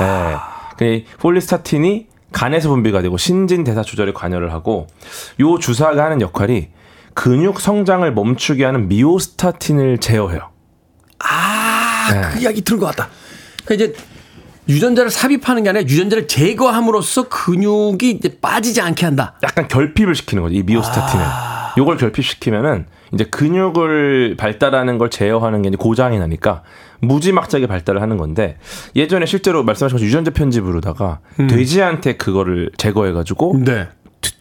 네. 그 폴리스타틴이 간에서 분비가 되고 신진 대사 조절에 관여를 하고 요 주사가 하는 역할이 근육 성장을 멈추게 하는 미오스타틴을 제어해요. 아, 네. 그 이야기 들은 것 같다. 그러니까 이제 유전자를 삽입하는 게 아니라 유전자를 제거함으로써 근육이 이제 빠지지 않게 한다. 약간 결핍을 시키는 거죠. 이 미오스타틴을. 요걸 결핍시키면은 이제 근육을 발달하는 걸 제어하는 게 이제 고장이 나니까 무지막지하게 발달을 하는 건데 예전에 실제로 말씀하신 것처럼 유전자 편집으로다가 돼지한테 그거를 제거해가지고 네.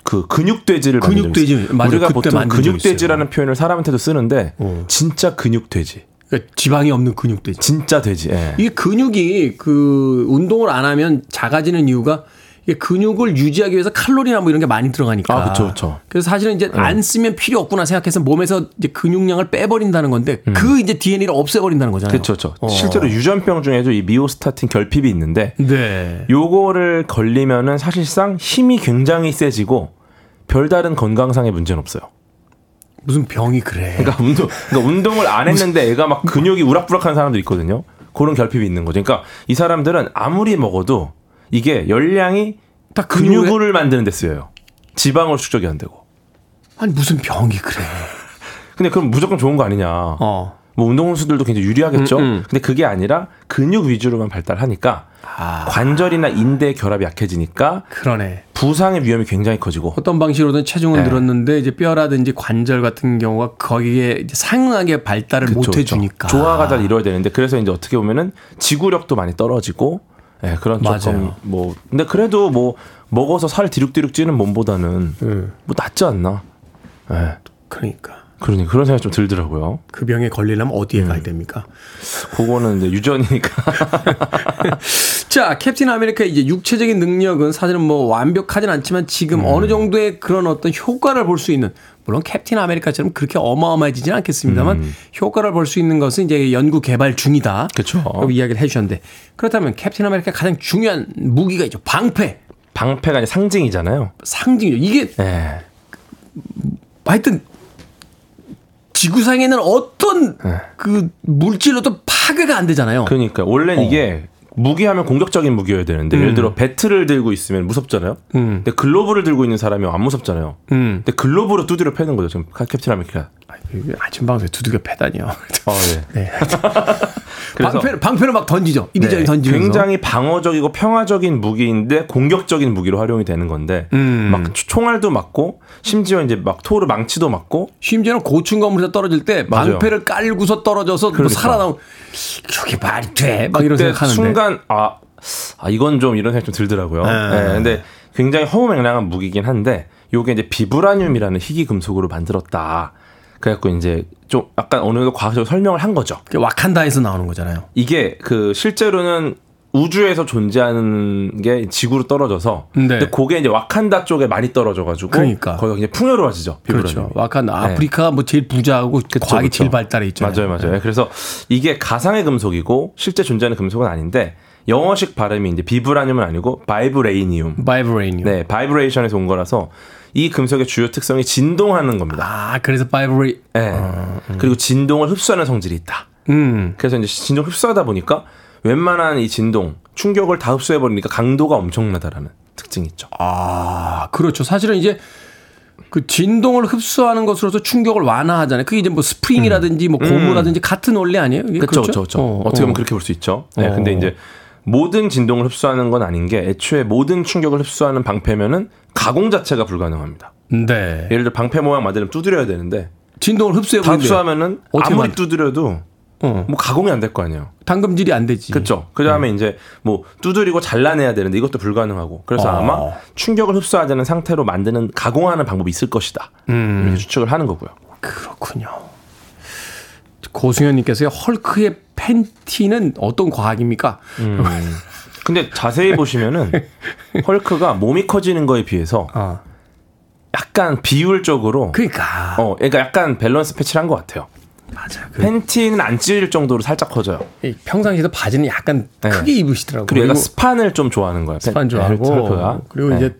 그 근육돼지를 근육돼지. 맞아요. 우리가 보통 근육돼지라는 표현을 사람한테도 쓰는데 어. 진짜 근육돼지, 그러니까 지방이 없는 근육돼지. 진짜 돼지. 예. 이게 근육이 그 운동을 안 하면 작아지는 이유가 근육을 유지하기 위해서 칼로리나 뭐 이런 게 많이 들어가니까. 아, 그쵸, 그쵸. 그래서 사실은 이제 안 쓰면 필요 없구나 생각해서 몸에서 이제 근육량을 빼버린다는 건데 그 이제 DNA를 없애버린다는 거잖아요. 그렇죠. 그렇죠. 어. 실제로 유전병 중에도 이 미오스타틴 결핍이 있는데 네. 요거를 걸리면은 사실상 힘이 굉장히 세지고 별다른 건강상의 문제는 없어요. 무슨 병이 그래. 그러니까 운동, 그러니까 운동을 안 했는데 애가 막 근육이 우락부락한 사람도 있거든요. 그런 결핍이 있는 거죠. 그러니까 이 사람들은 아무리 먹어도 이게 열량이 다 근육에- 근육을 만드는 데 쓰여요. 지방을 축적이 안 되고. 아니 무슨 병이 그래. 근데 그럼 무조건 좋은 거 아니냐. 어. 뭐 운동선수들도 굉장히 유리하겠죠. 음, 음. 근데 그게 아니라 근육 위주로만 발달하니까 아. 관절이나 인대 결합이 약해지니까 그러네. 부상의 위험이 굉장히 커지고 어떤 방식으로든 체중은 네. 늘었는데 이제 뼈라든지 관절 같은 경우가 거기에 상응하게 발달을 그쵸, 못. 해주니까. 조화가 잘 이루어야 되는데 그래서 이제 어떻게 보면은 지구력도 많이 떨어지고 예, 그런 조금 맞아요. 뭐 근데 그래도 뭐 먹어서 살 디룩디룩 찌는 몸보다는 음, 뭐 낫지 않나. 예. 그러니까 그러니 그런 생각이 좀 들더라고요. 그 병에 걸리려면 어디에 음. 가야 됩니까? 그거는 이제 유전이니까. 자, 캡틴 아메리카 이제 육체적인 능력은 사실은 뭐 완벽하진 않지만 지금 음. 어느 정도의 그런 어떤 효과를 볼 수 있는 물론 캡틴 아메리카처럼 그렇게 어마어마해지진 않겠습니다만 효과를 볼 수 있는 것은 이제 연구 개발 중이다. 음. 라고 이야기를 해주셨는데 그렇다면 캡틴 아메리카 가장 중요한 무기가 있죠. 방패. 방패가 이제 상징이잖아요. 상징이죠. 이게 예. 하여튼 지구상에는 어떤 네. 그 물질로도 파괴가 안 되잖아요. 그러니까 원래는 이게 무기하면 공격적인 무기여야 되는데 예를 들어 배트를 들고 있으면 무섭잖아요. 음. 근데 글로브를 들고 있는 사람이 안 무섭잖아요. 음. 근데 글로브로 두드려 패는 거죠. 지금 캡틴 아메리카. 아, 아침 방송에 두들겨 패다니요. 어, 예. 네. 그래서 방패를, 방패를 막 던지죠. 이리저리 네, 던지면서. 굉장히 방어적이고 평화적인 무기인데 공격적인 무기로 활용이 되는 건데 음. 막 총알도 맞고 심지어 이제 막 토르 망치도 맞고 심지어는 고층 건물에서 떨어질 때 맞아요. 방패를 깔고서 떨어져서 뭐 그러니까. 살아나온 저게 말이 돼? 막 이런 생각하는데. 순간 아, 아 이건 좀 이런 생각 좀 들더라고요. 네. 네, 근데 굉장히 허무맹랑한 무기긴 한데 요게 이제 비브라늄이라는 희귀 금속으로 만들었다. 그래갖고 이제 좀 약간 어느 정도 과학적으로 설명을 한 거죠. 와칸다에서 나오는 거잖아요. 이게 그 실제로는 우주에서 존재하는 게 지구로 떨어져서 네. 근데 그게 이제 와칸다 쪽에 많이 떨어져가지고 그러니까. 거기가 굉장히 풍요로워지죠. 그렇죠. 와칸다 네. 아프리카가 뭐 제일 부자하고 과학이 그쵸. 제일 발달해 있잖아요. 맞아요, 맞아요. 그래서 이게 가상의 금속이고 실제 존재하는 금속은 아닌데 영어식 발음이 이제 비브라늄은 아니고 vibranium. vibranium. 네, vibration에서 온 거라서 이 금속의 주요 특성이 진동하는 겁니다. 아, 그래서 vibra 네. 그리고 진동을 흡수하는 성질이 있다. 음. 그래서 이제 진동 흡수하다 보니까 웬만한 이 진동, 충격을 다 흡수해 버리니까 강도가 엄청나다라는 특징이 있죠. 아, 그렇죠. 사실은 이제 그 진동을 흡수하는 것으로서 충격을 완화하잖아요. 그게 이제 뭐 스프링이라든지 뭐 고무라든지 같은 원리 아니에요? 그렇죠, 그렇죠. 그렇죠. 어, 어떻게 보면 어. 그렇게 볼 수 있죠. 네, 어. 근데 이제 모든 진동을 흡수하는 건 아닌 게 애초에 모든 충격을 흡수하는 방패면은 가공 자체가 불가능합니다. 네. 예를 들어 방패 모양 만들면 두드려야 되는데 진동을 흡수해 흡수하면은 아무리 만- 두드려도 어. 뭐 가공이 안 될 거 아니에요. 당금질이 안 되지. 그렇죠. 그 다음에 이제 뭐 두드리고 잘라내야 되는데 이것도 불가능하고 그래서 어. 아마 충격을 흡수하지 않은 상태로 만드는 가공하는 방법이 있을 것이다. 음. 이렇게 추측을 하는 거고요. 그렇군요. 고승현님께서요 헐크의 팬티는 어떤 과학입니까? 음. 근데 자세히 보시면은 헐크가 몸이 커지는 거에 비해서 아, 약간 비율적으로 그러니까 어, 그러니까 약간 밸런스 패치를 한 것 같아요. 맞아. 그 팬티는 안 찢을 정도로 살짝 커져요. 이 평상시에도 바지는 약간 네. 크게 입으시더라고요. 그리고 얘가 스판을 좀 좋아하는 거예요. 스판 팬- 좋아하고 헐크가. 그리고 네. 이제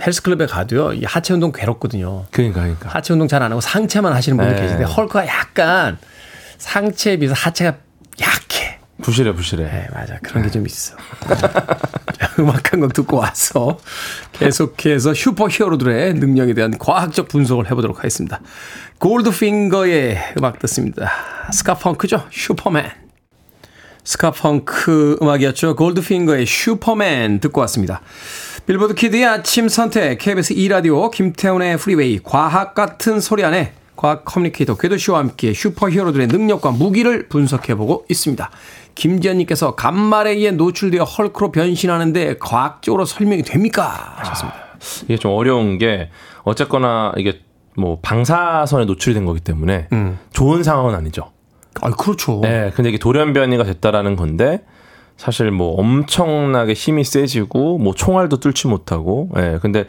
헬스클럽에 가도요 이 하체 운동 괴롭거든요. 그러니까 그러니까. 하체 운동 잘 안 하고 상체만 하시는 분들 네. 계신데 헐크가 약간 상체에 비해서 하체가 약해. 부실해 부실해. 네, 맞아. 그런 게 좀 있어. 음악 한 곡 듣고 와서 계속해서 슈퍼 히어로들의 능력에 대한 과학적 분석을 해보도록 하겠습니다. 골드핑거의 음악 듣습니다. ska punk죠? 슈퍼맨. ska punk 음악이었죠. 골드핑거의 슈퍼맨 듣고 왔습니다. 빌보드 키드의 아침 선택, KBS 2라디오, 김태훈의 프리웨이, 과학 같은 소리 안에 과학 커뮤니케이터 궤도씨와 함께 슈퍼히어로들의 능력과 무기를 분석해보고 있습니다. 김지연님께서 간말에 의해 노출되어 헐크로 변신하는데 과학적으로 설명이 됩니까? 하셨습니다. 이게 좀 어려운 게 어쨌거나 이게 뭐 방사선에 노출이 된 거기 때문에 좋은 상황은 아니죠. 아, 그렇죠. 네, 근데 이게 돌연변이가 됐다라는 건데 사실 뭐 엄청나게 힘이 세지고 뭐 총알도 뚫지 못하고 예 근데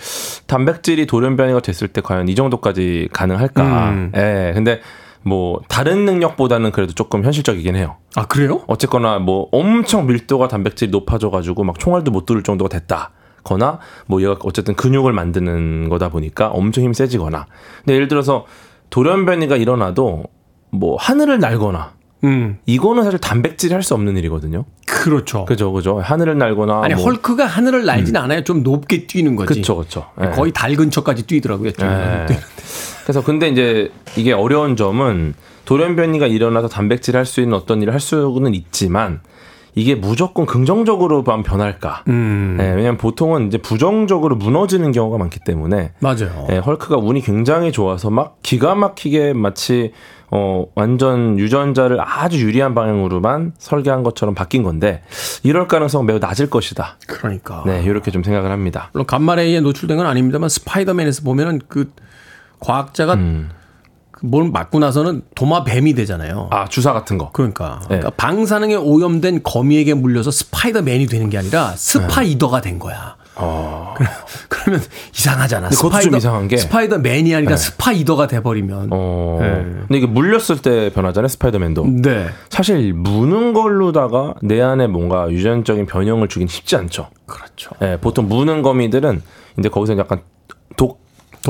단백질이 돌연 변이가 됐을 때 과연 이 정도까지 가능할까 음. 예 근데 뭐 다른 능력보다는 그래도 조금 현실적이긴 해요 아, 그래요? 어쨌거나 뭐 엄청 밀도가 단백질이 높아져 가지고 막 총알도 못 뚫을 정도가 됐다. 거나 뭐 얘가 어쨌든 근육을 만드는 거다 보니까 엄청 힘 세지거나. 근데 예를 들어서 돌연변이가 일어나도 뭐 하늘을 날거나 음. 이거는 사실 단백질이 할 수 없는 일이거든요. 그렇죠. 그죠, 그죠. 하늘을 날거나 아니, 뭐. 헐크가 하늘을 날진 않아요. 좀 높게 뛰는 거지. 그쵸, 그쵸. 예. 거의 달 근처까지 뛰더라고요. 좀. 예. 그래서 근데 이제 이게 어려운 점은 돌연변이가 일어나서 단백질 할 수 있는 어떤 일을 할 수는 있지만 이게 무조건 긍정적으로만 변할까? 음. 예, 왜냐면 보통은 이제 부정적으로 무너지는 경우가 많기 때문에 맞아요. 예, 헐크가 운이 굉장히 좋아서 막 기가 막히게 마치 어 완전 유전자를 아주 유리한 방향으로만 설계한 것처럼 바뀐 건데 이럴 가능성은 매우 낮을 것이다. 그러니까. 네, 이렇게 좀 생각을 합니다. 물론 감마에 노출된 건 아닙니다만 스파이더맨에서 보면은 그 과학자가 음. 그 뭘 맞고 나서는 도마뱀이 되잖아요. 아 주사 같은 거. 그러니까, 네. 그러니까 방사능에 오염된 거미에게 물려서 스파이더맨이 되는 게 아니라 spider가 된 거야. 그러면 이상하잖아. 근데 좀 이상한 게- 스파이더맨이 아니라 spider가 돼버리면. 어. 네. 근데 이게 물렸을 때 변하잖아요, 스파이더맨도. 네, 사실 무는 걸로다가 내 안에 뭔가 유전적인 변형을 주긴 쉽지 않죠. 그렇죠. 예, 보통 무는 거미들은 이제 거기서 약간 독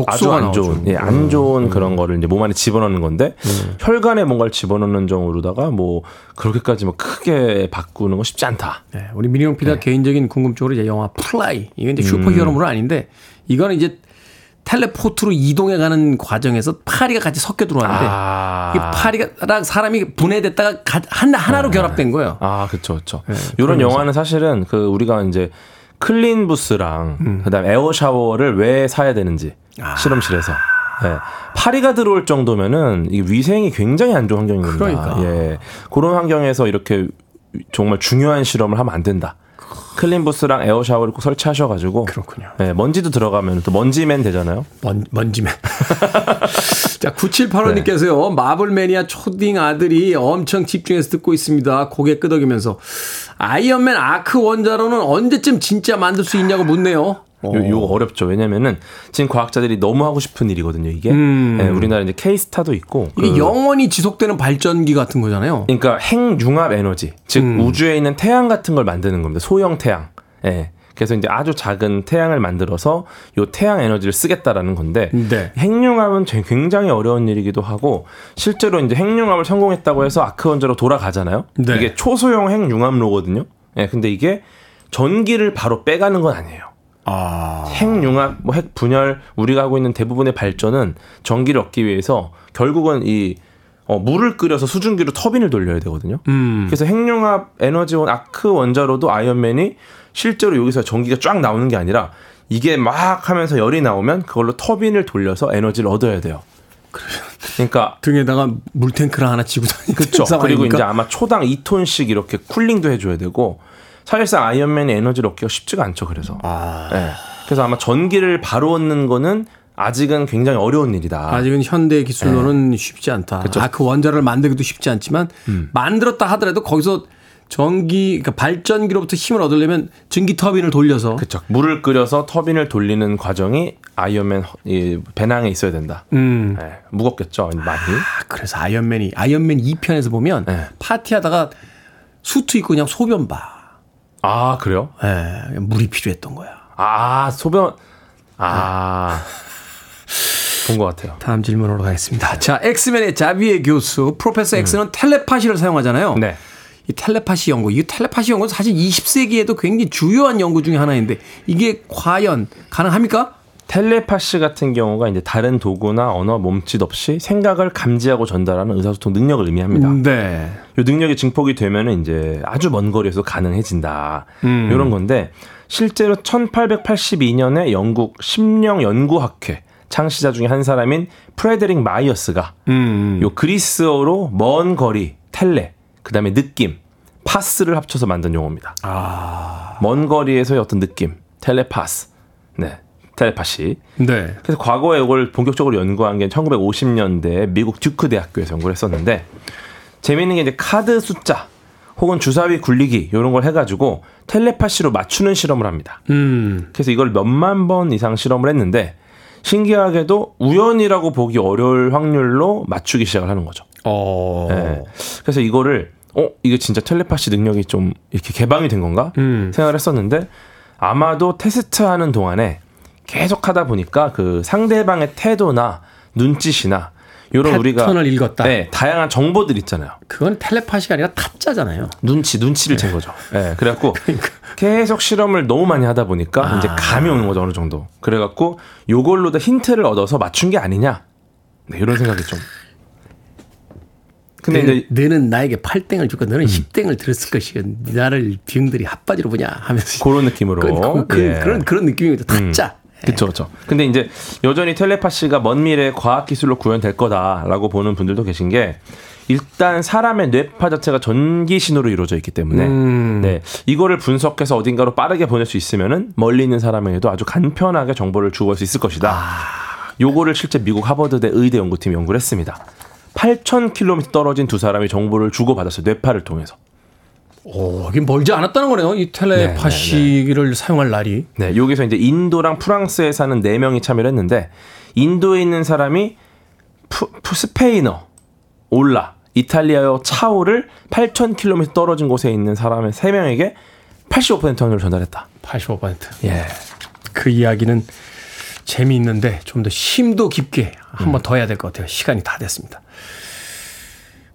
아주 안 좋은, 나오죠. 음. 예, 안 좋은 그런 거를 이제 몸 안에 집어넣는 건데 혈관에 뭔가를 집어넣는 정도로다가 뭐 그렇게까지 뭐 크게 바꾸는 건 쉽지 않다. 네, 우리 민영 피디가 개인적인 궁금증으로 이제 영화 플라이 이건 이제 음. 슈퍼히어로물은 아닌데 이거는 이제 teleport로 이동해 가는 과정에서 파리가 같이 섞여 들어왔는데 아. 이 파리랑 사람이 분해됐다가 가- 하나 하나로 결합된 거예요. 아, 그렇죠, 그렇죠. 네, 이런. 영화는 사실은 그 우리가 이제 clean booth랑 음. 그다음 에 air shower를 왜 사야 되는지 아. 실험실에서. 예. 파리가 들어올 정도면은 이 위생이 굉장히 안 좋은 환경입니다. 그러니까. 예. 그런 환경에서 이렇게 정말 중요한 실험을 하면 안 된다. clean booth랑 air shower를 꼭 설치하셔가지고 그렇군요. 예, 먼지도 들어가면 또 먼지맨 되잖아요. 먼, 먼지맨. 자, 9785님께서요, 마블 매니아 초딩 아들이 엄청 집중해서 듣고 있습니다. 고개 끄덕이면서. 아이언맨 아크 원자로는 언제쯤 진짜 만들 수 있냐고 묻네요. 요, 요거 어렵죠. 왜냐면은 지금 과학자들이 너무 하고 싶은 일이거든요. 이게 음. 예, 우리나라 이제 케이스타도 있고 이게 그- 영원히 지속되는 발전기 같은 거잖아요. 그러니까 핵융합 에너지, 즉 음. 우주에 있는 태양 같은 걸 만드는 겁니다. 소형 태양. 예. 그래서 이제 아주 작은 태양을 만들어서 요 태양 에너지를 쓰겠다라는 건데 네. 핵융합은 제- 굉장히 어려운 일이기도 하고 실제로 이제 핵융합을 성공했다고 해서 아크 원자로 돌아가잖아요. 네. 이게 초소형 핵융합로거든요. 예. 근데 이게 전기를 바로 빼가는 건 아니에요. 아. 핵융합, 뭐 핵 분열 우리가 하고 있는 대부분의 발전은 전기를 얻기 위해서 결국은 이 어, 물을 끓여서 수증기로 터빈을 돌려야 되거든요. 음. 그래서 핵융합 에너지원 아크 원자로도 아이언맨이 실제로 여기서 전기가 쫙 나오는 게 아니라 이게 막 하면서 열이 나오면 그걸로 터빈을 돌려서 에너지를 얻어야 돼요. 그러니까 등에다가 물탱크를 하나 지고 다니는 그렇죠. 그리고 이제 아마 초당 2톤씩 이렇게 쿨링도 해줘야 되고 사실상 아이언맨이 에너지를 얻기가 쉽지가 않죠. 그래서 아. 예. 그래서 아마 전기를 바로 얻는 거는 아직은 굉장히 어려운 일이다. 아직은 현대 기술로는 쉽지 않다. 그쵸. 음. 아, 그 원자를 만들기도 쉽지 않지만 만들었다 하더라도 거기서 전기, 그러니까 발전기로부터 힘을 얻으려면 전기 터빈을 돌려서 그렇죠. 물을 끓여서 터빈을 돌리는 과정이 아이언맨 허- 이 배낭에 있어야 된다. 음. 예, 무겁겠죠, 많이. 아, 그래서 아이언맨이 아이언맨 2편에서 보면 네. 파티하다가 수트 입고 그냥 소변 봐. 아 그래요? 예, 물이 필요했던 거야. 아 소변 아. 본 것 같아요. 다음 질문으로 가겠습니다. 자, 엑스맨의 자비에 교수 프로페서 엑스는 텔레파시를 사용하잖아요. 음. 네. 이 텔레파시 연구, 이 텔레파시 연구는 사실 20세기에도 굉장히 주요한 연구 중에 하나인데 이게 과연 가능합니까? 텔레파시 같은 경우가 이제 다른 도구나 언어 몸짓 없이 생각을 감지하고 전달하는 의사소통 능력을 의미합니다. 네. 이 능력이 증폭이 되면은 이제 아주 먼 거리에서 가능해진다. 음. 이런 건데 실제로 1882년에 영국 심령 연구학회 창시자 중에 한 사람인 프레데릭 마이어스가 음. 요 그리스어로 먼 거리 텔레 그다음에 느낌 파스를 합쳐서 만든 용어입니다. 아. 먼 거리에서의 어떤 느낌 텔레파스. 네. 텔레파시. 네. 그래서 과거에 이걸 본격적으로 연구한 게 1950년대 미국 듀크 대학교에서 연구를 했었는데 재미있는 게 이제 카드 숫자 혹은 주사위 굴리기 이런 걸 해가지고 텔레파시로 맞추는 실험을 합니다. 음. 그래서 이걸 몇만 번 이상 실험을 했는데 신기하게도 우연이라고 보기 어려울 확률로 맞추기 시작을 하는 거죠. 어. 예. 그래서 이거를 어 이게 진짜 텔레파시 능력이 좀 이렇게 개방이 된 건가 음. 생각을 했었는데 아마도 테스트하는 동안에 계속 하다 보니까 그 상대방의 태도나 눈짓이나 이런 우리가 패턴을 읽었다. 네, 다양한 정보들 있잖아요. 그건 텔레파시가 아니라 타짜잖아요. 눈치 눈치를 챈 거죠. 예. 그래갖고 그러니까. 계속 실험을 너무 많이 하다 보니까 아. 이제 감이 오는 거죠 어느 정도. 그래갖고 요걸로 다 힌트를 얻어서 맞춘 게 아니냐. 네, 이런 생각이 좀. 근데 너는, 이제 너는 나에게 8땡을 주고 너는 10땡을 들었을 것이요. 나를 병들이 핫바지로 보냐 하면서 그런 느낌으로. 그, 그, 예. 런 그런 느낌입니다. 타짜. 그렇죠, 그렇죠. 근데 이제 여전히 텔레파시가 먼 미래 과학 기술로 구현될 거다라고 보는 분들도 계신 게 일단 사람의 뇌파 자체가 전기 신호로 이루어져 있기 때문에 음. 네 이거를 분석해서 어딘가로 빠르게 보낼 수 있으면은 멀리 있는 사람에게도 아주 간편하게 정보를 주고할 수 있을 것이다. 요거를 실제 미국 하버드대 의대 연구팀이 연구를 했습니다. 8,000km 떨어진 두 사람이 정보를 주고받았어요. 뇌파를 통해서. 오, 이게 멀지 않았다는 거네요. 이 텔레파시를 사용할 날이. 네, 여기서 이제 인도랑 프랑스에 사는 네 명이 참여를 했는데 인도에 있는 사람이 푸, 푸- 스페인어 올라 이탈리아어 차오를 8,000km 떨어진 곳에 있는 사람의 세 명에게 85% 확률을 전달했다. 85%. 예. 그 이야기는 재미있는데 좀 더 심도 깊게 한번더 해야 될 것 같아요. 시간이 다 됐습니다.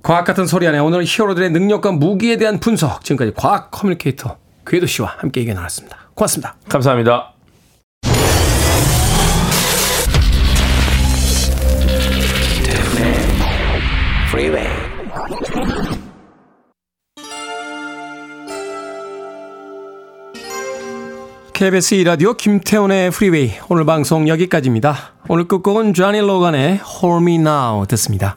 과학 같은 소리 안에 오늘은 히어로들의 능력과 무기에 대한 분석. 지금까지 과학 커뮤니케이터 궤도 씨와 함께 얘기 나눴습니다. 고맙습니다. 감사합니다. KBS 2라디오 김태훈의 프리웨이 오늘 방송 여기까지입니다. 오늘 끝곡은 쟈니 로간의 Hold Me Now 듣습니다.